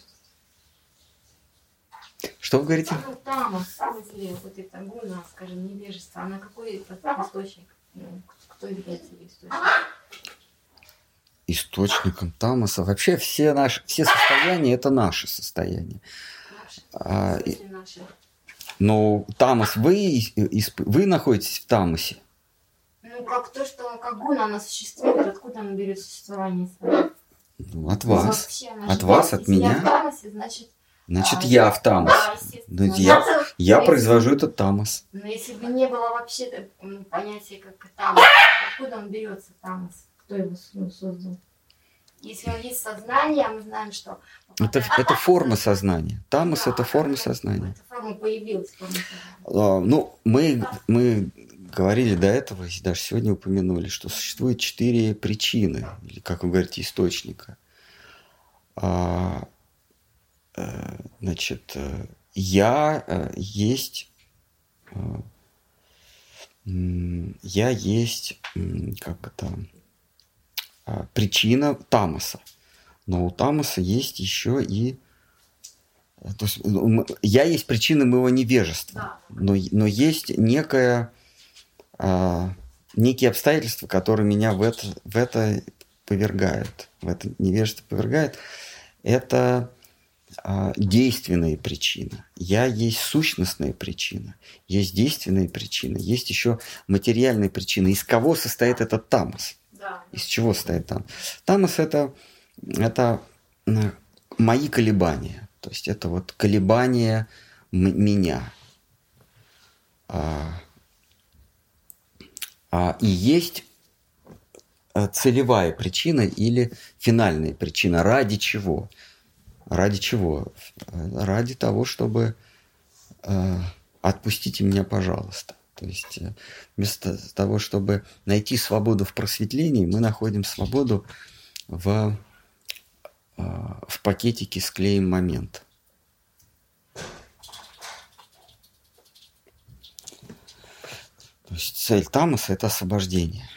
что вы говорите? Ну, там, в смысле, вот это гуна, скажем, невежество, она какой источник? Ну, кто является источником? Источником тамаса. Вообще все наши, все состояния это наши состояния. Наши. А, наши. Но тамас, вы, вы находитесь в тамасе. Ну, как то, что как гуна, она существует, откуда она берет существование? Ну, от вас. От вас, от меня. Я в тамасе, значит, Значит, а, я в тамас. Да, ну, я, я произвожу этот тамас. Но если бы не было вообще понятия как тамас, откуда он берется тамас? Кто его ну, создал? Если он есть сознание, мы знаем, что... Это, это форма сознания. Тамас да, это форма сознания. Эта форма появилась. Форма сознания. А, ну, мы, мы говорили до этого, и даже сегодня упомянули, что существует четыре причины, или, как вы говорите, источника. А, Э, значит, э, я э, есть, я есть, как это, причина тамаса. Но у тамаса есть еще и То есть я есть причина моего невежества, но, но есть некое, а, некие обстоятельства, которые меня в это, в это повергают, в это невежество повергает. Это а, действенные причины. Я есть сущностная причина, есть действенные причины, есть еще материальные причины. Из кого состоит этот тамос? Да. Из чего состоит там? Тамос это, это мои колебания. То есть это вот колебания меня. А, а, и есть э, целевая причина или финальная причина. Ради чего? Ради чего? Ради того, чтобы э, отпустите меня, пожалуйста. То есть э, вместо того, чтобы найти свободу в просветлении, мы находим свободу в, э, в пакетике с клеем момент. То есть цель Тамаса – это освобождение.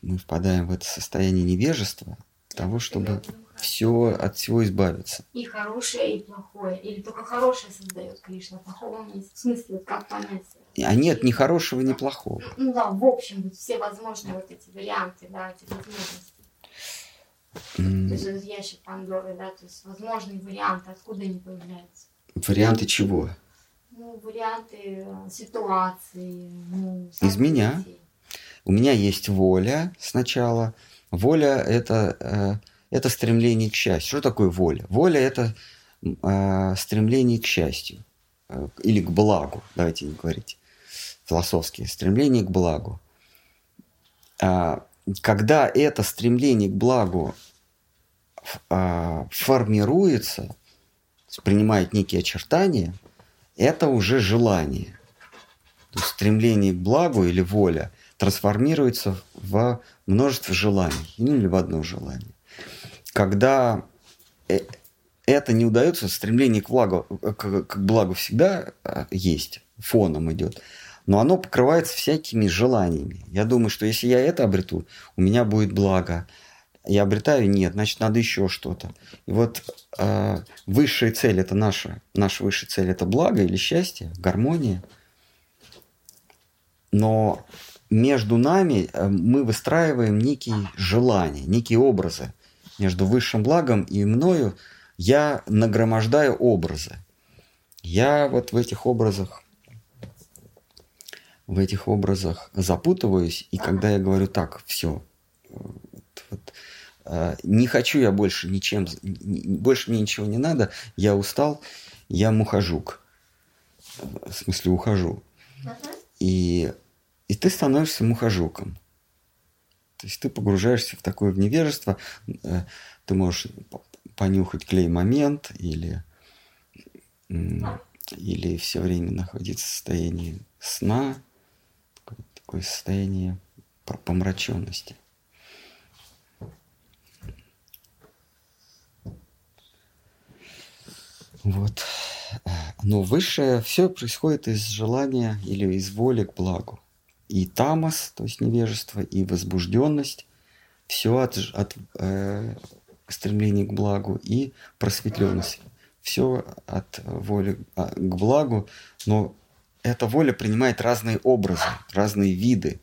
Мы впадаем в это состояние невежества, того, чтобы все от всего избавиться. И хорошее, и плохое. Или только хорошее создает Кришна, плохого нет. В смысле, как понять? А нет ни хорошего, ни плохого. Ну да, в общем, все возможные вот эти варианты, да, эти возможности. Mm. То есть этот ящик Пандоры, да, то есть возможные варианты, откуда они появляются. Варианты чего? Ну, варианты э, ситуации. Ну, Из меня. У меня есть воля сначала. Воля это э, это стремление к счастью. Что такое воля? Воля – это э, стремление к счастью э, или к благу, давайте не говорить философски, стремление к благу. А, когда это стремление к благу а, формируется, принимает некие очертания, это уже желание. То есть стремление к благу или воля трансформируется в множество желаний или в одно желание когда э, это не удается, стремление к благу, к, к благу всегда э, есть, фоном идет, но оно покрывается всякими желаниями. Я думаю, что если я это обрету, у меня будет благо. Я обретаю, нет, значит, надо еще что-то. И вот э, высшая цель это наша, наша высшая цель это благо или счастье, гармония. Но между нами э, мы выстраиваем некие желания, некие образы между высшим благом и мною, я нагромождаю образы. Я вот в этих образах в этих образах запутываюсь, и когда я говорю так, все, вот, вот, э, не хочу я больше ничем, больше мне ничего не надо, я устал, я мухожук. В смысле, ухожу. И, и ты становишься мухожуком. То есть ты погружаешься в такое невежество, э, ты можешь понюхать клей-момент или, или все время находиться в состоянии сна, такое состояние помраченности. Вот. Но высшее все происходит из желания или из воли к благу и тамос, то есть невежество, и возбужденность, все от, от э, стремления к благу, и просветленность, все от воли а, к благу, но эта воля принимает разные образы, разные виды,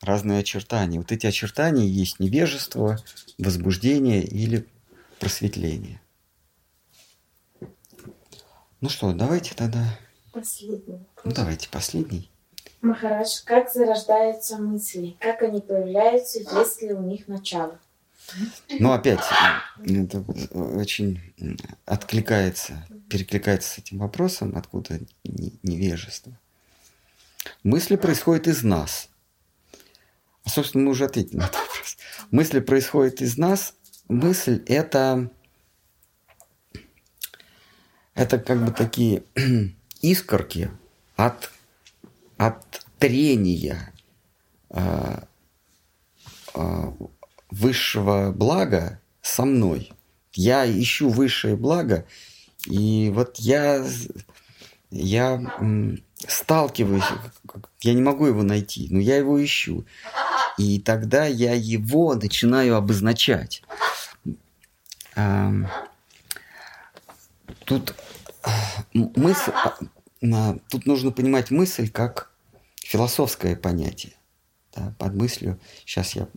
разные очертания. Вот эти очертания есть невежество, возбуждение или просветление. Ну что, давайте тогда... Последний. Ну, давайте последний. Махарадж, как зарождаются мысли? Как они появляются, есть ли у них начало? Ну, опять, это очень откликается, перекликается с этим вопросом, откуда невежество. Мысли происходят из нас. А, собственно, мы уже ответили на этот вопрос. Мысли происходят из нас. Мысль – это, это как бы такие искорки от от трения э, э, высшего блага со мной. Я ищу высшее благо, и вот я, я сталкиваюсь, я не могу его найти, но я его ищу. И тогда я его начинаю обозначать. Тут мысль, а, тут нужно понимать мысль как философское понятие. Да, под мыслью, сейчас я,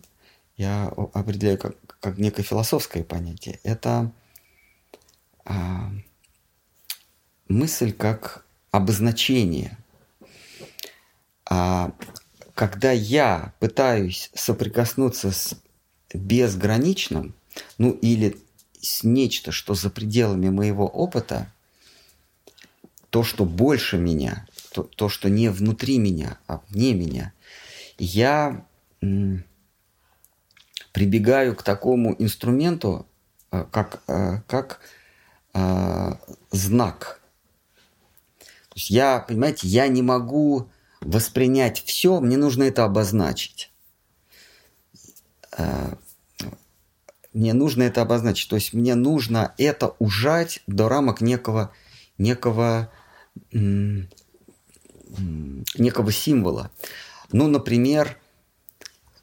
я определяю как, как некое философское понятие. Это а, мысль как обозначение. А когда я пытаюсь соприкоснуться с безграничным, ну или с нечто, что за пределами моего опыта, то, что больше меня, то, то что не внутри меня, а вне меня, я прибегаю к такому инструменту, э, как, э, как э, знак. То есть я, понимаете, я не могу воспринять все, мне нужно это обозначить. Мне нужно это обозначить. То есть мне нужно это ужать до рамок некого, некого, некого символа. Ну, например,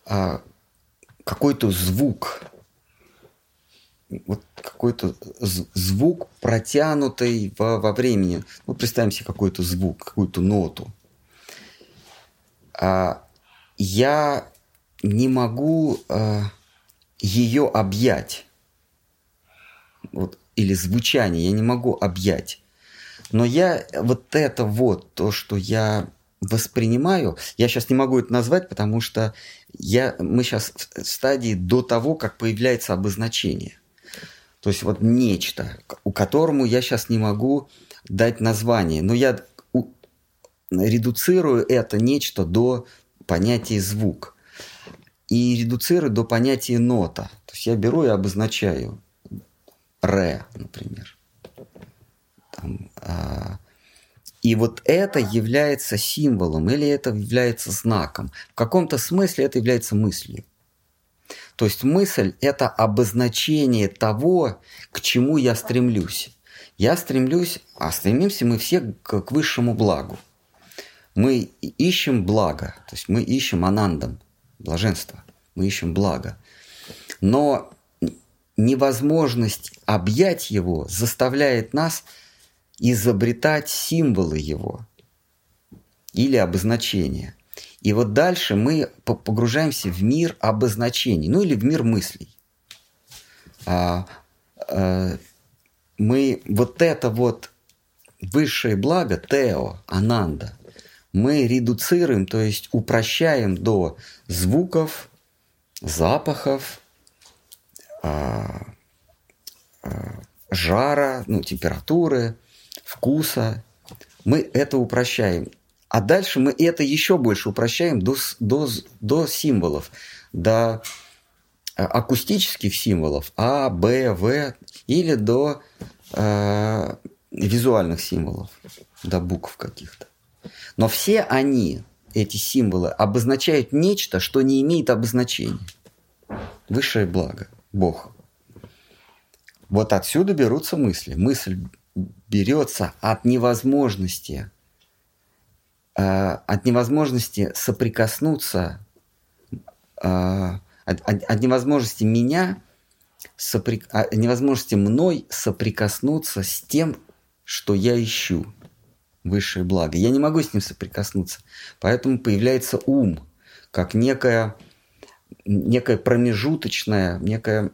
а, какой-то звук, вот какой-то звук протянутый во, во времени. Ну, представим себе какой-то звук, какую-то ноту. А, я не могу а, ее объять. Вот, или звучание я не могу объять. Но я вот это вот, то, что я воспринимаю, я сейчас не могу это назвать, потому что я, мы сейчас в стадии до того, как появляется обозначение. То есть вот нечто, у которому я сейчас не могу дать название. Но я редуцирую это нечто до понятия звук. И редуцирую до понятия нота. То есть я беру и обозначаю ре, например. Там, а, и вот это является символом или это является знаком. В каком-то смысле это является мыслью. То есть мысль – это обозначение того, к чему я стремлюсь. Я стремлюсь, а стремимся мы все к, к высшему благу. Мы ищем благо, то есть мы ищем анандам, блаженство, мы ищем благо. Но невозможность объять его заставляет нас – изобретать символы его или обозначения. И вот дальше мы погружаемся в мир обозначений, ну или в мир мыслей. А, а, мы вот это вот высшее благо, тео, ананда, мы редуцируем, то есть упрощаем до звуков, запахов, а, а, жара, ну, температуры, вкуса. Мы это упрощаем. А дальше мы это еще больше упрощаем до, до, до символов, до э, акустических символов А, Б, В или до э, визуальных символов, до букв каких-то. Но все они, эти символы, обозначают нечто, что не имеет обозначения. Высшее благо, Бог. Вот отсюда берутся мысли. Мысль берется от невозможности, э, от невозможности соприкоснуться, э, от, от, от невозможности меня, сопри, от невозможности мной соприкоснуться с тем, что я ищу, высшее благо. Я не могу с ним соприкоснуться, поэтому появляется ум, как некая, некая промежуточная, некая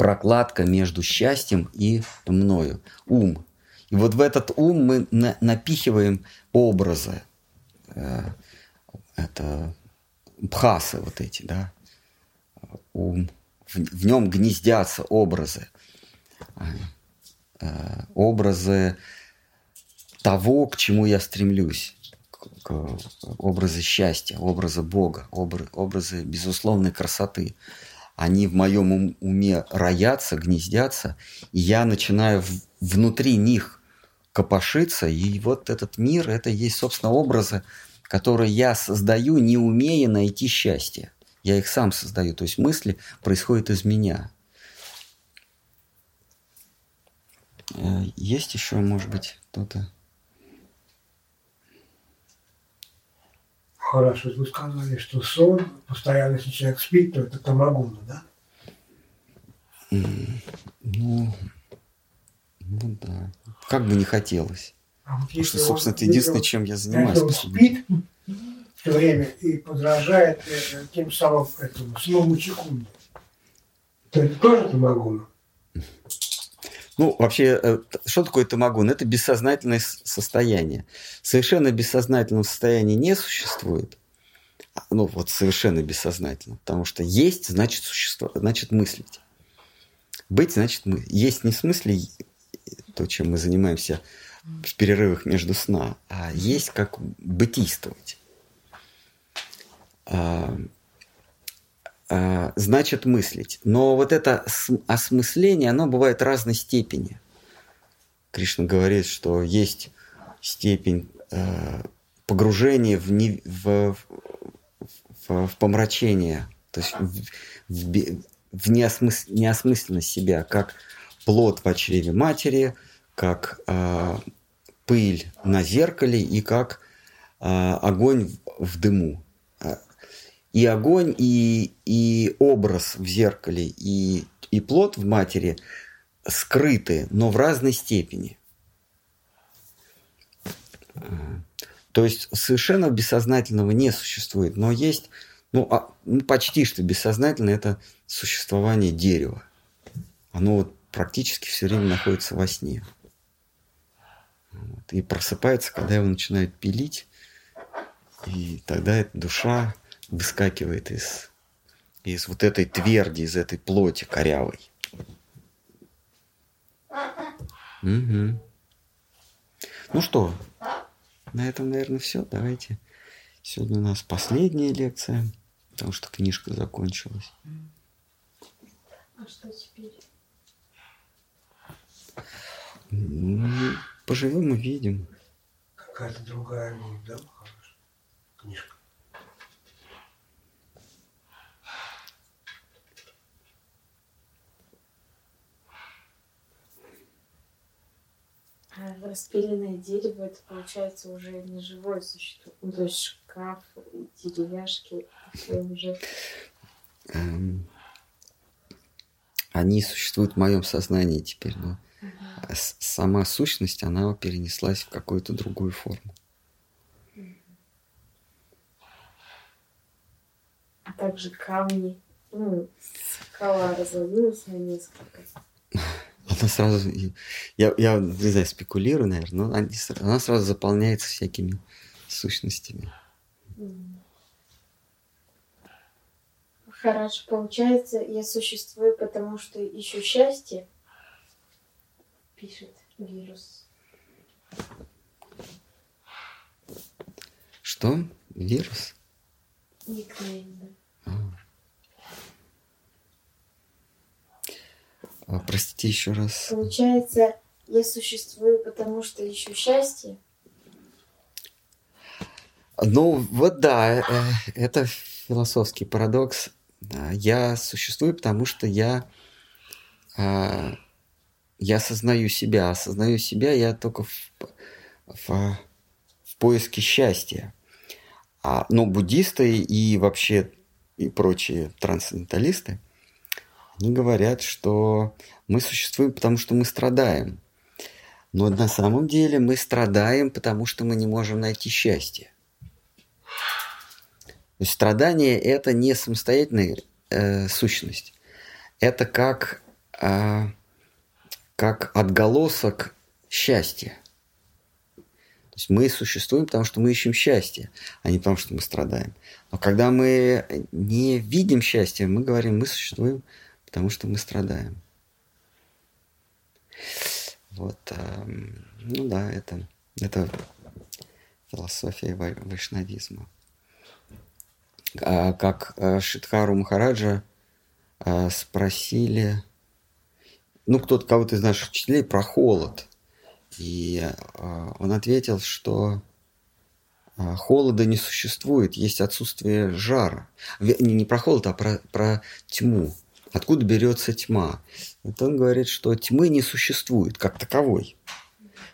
прокладка между счастьем и мною. Ум. И вот в этот ум мы на напихиваем образы. Э, это бхасы вот эти, да. Ум. В, в нем гнездятся образы. Э, образы того, к чему я стремлюсь. Образы счастья, образы Бога, образы безусловной красоты они в моем уме роятся, гнездятся, и я начинаю внутри них копошиться, и вот этот мир, это есть, собственно, образы, которые я создаю, не умея найти счастье. Я их сам создаю, то есть мысли происходят из меня. Э, есть еще, может быть, кто-то? Хорошо, вы сказали, что сон, постоянно, если человек спит, то это тамагуна, да? Ну, Ну да. Как бы не хотелось. А вот Потому что, собственно, он- это единственное, чем я занимаюсь. если он спит все время и подражает э, тем самым этому сному секунде, то это тоже тамагун. Ну, вообще, э, что такое тамагун? Это бессознательное состояние. Совершенно бессознательного состояния не существует. А, Ну, вот совершенно бессознательно. Потому что есть, значит, существо, значит, мыслить. Быть, значит, мы. Есть не в смысле то, чем мы занимаемся в перерывах между сна, а есть как бытийствовать. А, а, значит мыслить. Но вот это осмысление, оно бывает разной степени. Кришна говорит, что есть степень э, погружения в, не- в, в- в помрачение, то есть в, в в неосмыс- неосмысленность себя, как плод в чреве матери, как э, пыль на зеркале и как огонь в дыму. И огонь, и, и образ в зеркале, и, и плод в матери скрыты, но в разной степени. То есть совершенно бессознательного не существует, но есть, ну, а- ну, почти что бессознательно это существование дерева. Оно вот практически все время находится во сне. Вот. И просыпается, когда его начинают пилить, и тогда эта душа выскакивает из, из вот этой тверди, из этой плоти корявой. Мгм. Ну что, на этом, наверное, все. Давайте. Сегодня у нас последняя лекция, потому что книжка закончилась. А что теперь? Ну, поживем и видим. Какая-то другая будет, да? Книжка. Распиленное дерево это получается уже не живое существо. Ну, то есть шкаф, деревяшки, все уже. Эм, Они существуют в моем сознании теперь, но Ага. сама сущность, она перенеслась в какую-то другую форму. А также камни. Ну, скала развалилась на несколько. Она сразу, я, я не знаю, спекулирую, наверное, но они она сразу заполняется всякими сущностями. Хорошо, получается, я существую, потому что ищу счастье, пишет вирус. Что? Вирус? Никнейм, да. А, простите еще раз. Получается, я существую, потому что ищу счастье. Ну, вот да, э, это философский парадокс. Да, Я существую, потому что я, а, я осознаю себя. Осознаю себя я только в, в, в поиске счастья. А, но буддисты и вообще и прочие трансценденталисты, они говорят, что мы существуем, потому что мы страдаем. Но на самом деле мы страдаем, потому что мы не можем найти счастье. То есть страдание это не самостоятельная э, сущность. Это как, э, как отголосок счастья. То есть мы существуем, потому что мы ищем счастье, а не потому что мы страдаем. Но когда мы не видим счастья, мы говорим, мы существуем, потому что мы страдаем. Вот, эм, ну да, это, это философия вай- вайшнавизма. А, как э, Шидхару Махараджа э, спросили, ну, кто-то, кого-то из наших учителей про холод. И э, он ответил, что э, холода не существует, есть отсутствие жара. Не, не про холод, а про, про тьму. Откуда берется тьма? Вот он говорит, что тьмы не существует как таковой.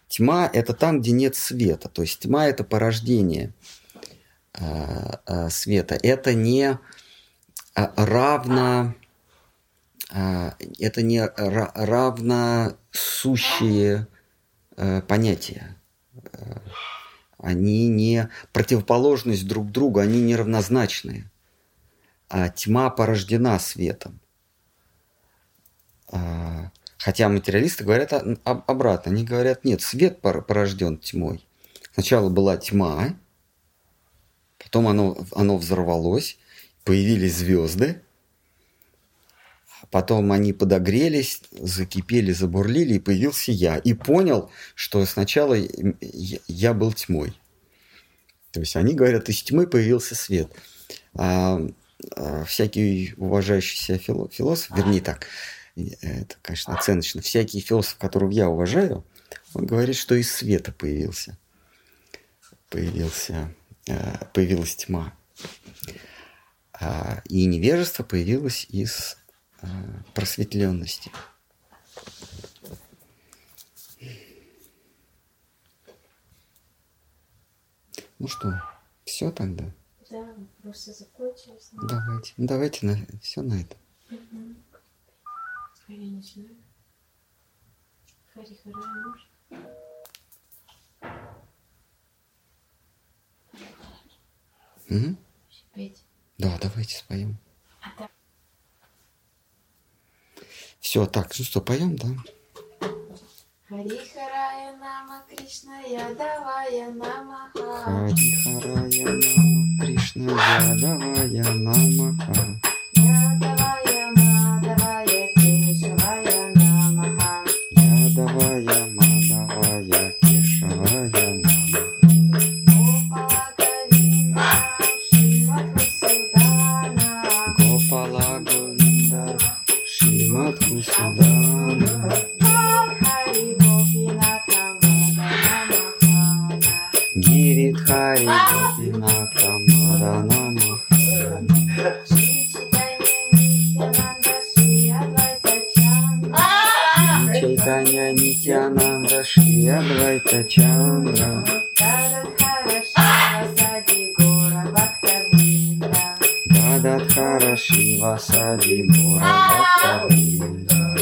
Тьма – это там, где нет света. То есть тьма – это порождение э, э, света. Это не э, равно это не равносущие э, понятия. Они не противоположность друг другу, они неравнозначные. А тьма порождена светом. А, хотя материалисты говорят обратно. Они говорят, нет, свет порожден тьмой. Сначала была тьма, потом оно, оно взорвалось, появились звезды, Потом они подогрелись, закипели, забурлили, и появился я. И понял, что сначала я был тьмой. То есть они говорят, из тьмы появился свет. А, а всякий уважающий себя философ, вернее так, это, конечно, оценочно, всякий философ, которого я уважаю, он говорит, что из света появился. Появился, э, появилась тьма. А, и невежество появилось из Э, просветленности. Ну что, все тогда? Да, вопросы закончились. Давайте, ну, давайте на, все на этом. Угу. А я не знаю. Хари Харай можно? Угу. Петь. Да, давайте споем. Все, так, ну что, поем, да? Хари Харая Нама Кришна Ядавая Намаха. Хари Харая Нама Кришна Ядавая Намаха. Чайтанья Нитянанда Шри Адвайта Чандра. Гададхара Шива Сади Бура Бхакта Винда.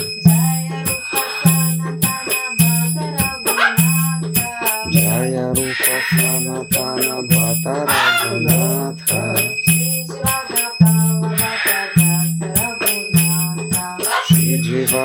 Джая Рупа Санатана Бхата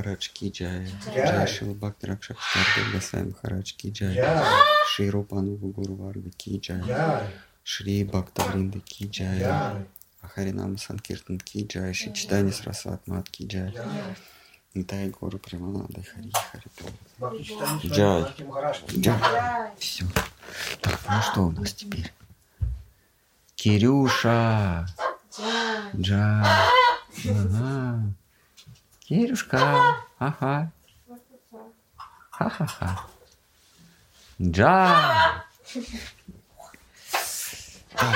Госвами Махарадж Ки Джая. Джай. Джая Шила Бхакти Ракшакшар Госвами Махарадж Ки. Джай. Шри Рупану Гуру Варга Ки. Джай. Шри Бхакта Вринда Ки Джая. Джай. Харинам Санкиртан Ки Джая. Шри Читани Срасват Мат Ки. Джай. Нитай Гору Примананда Хари Хари Джай. Джай. Все. Так, ну что у нас теперь? Кирюша. Джа. Ага. Кирюшка. Ага. Ха-ха-ха. Джа. Так,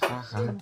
Ха-ха-ха.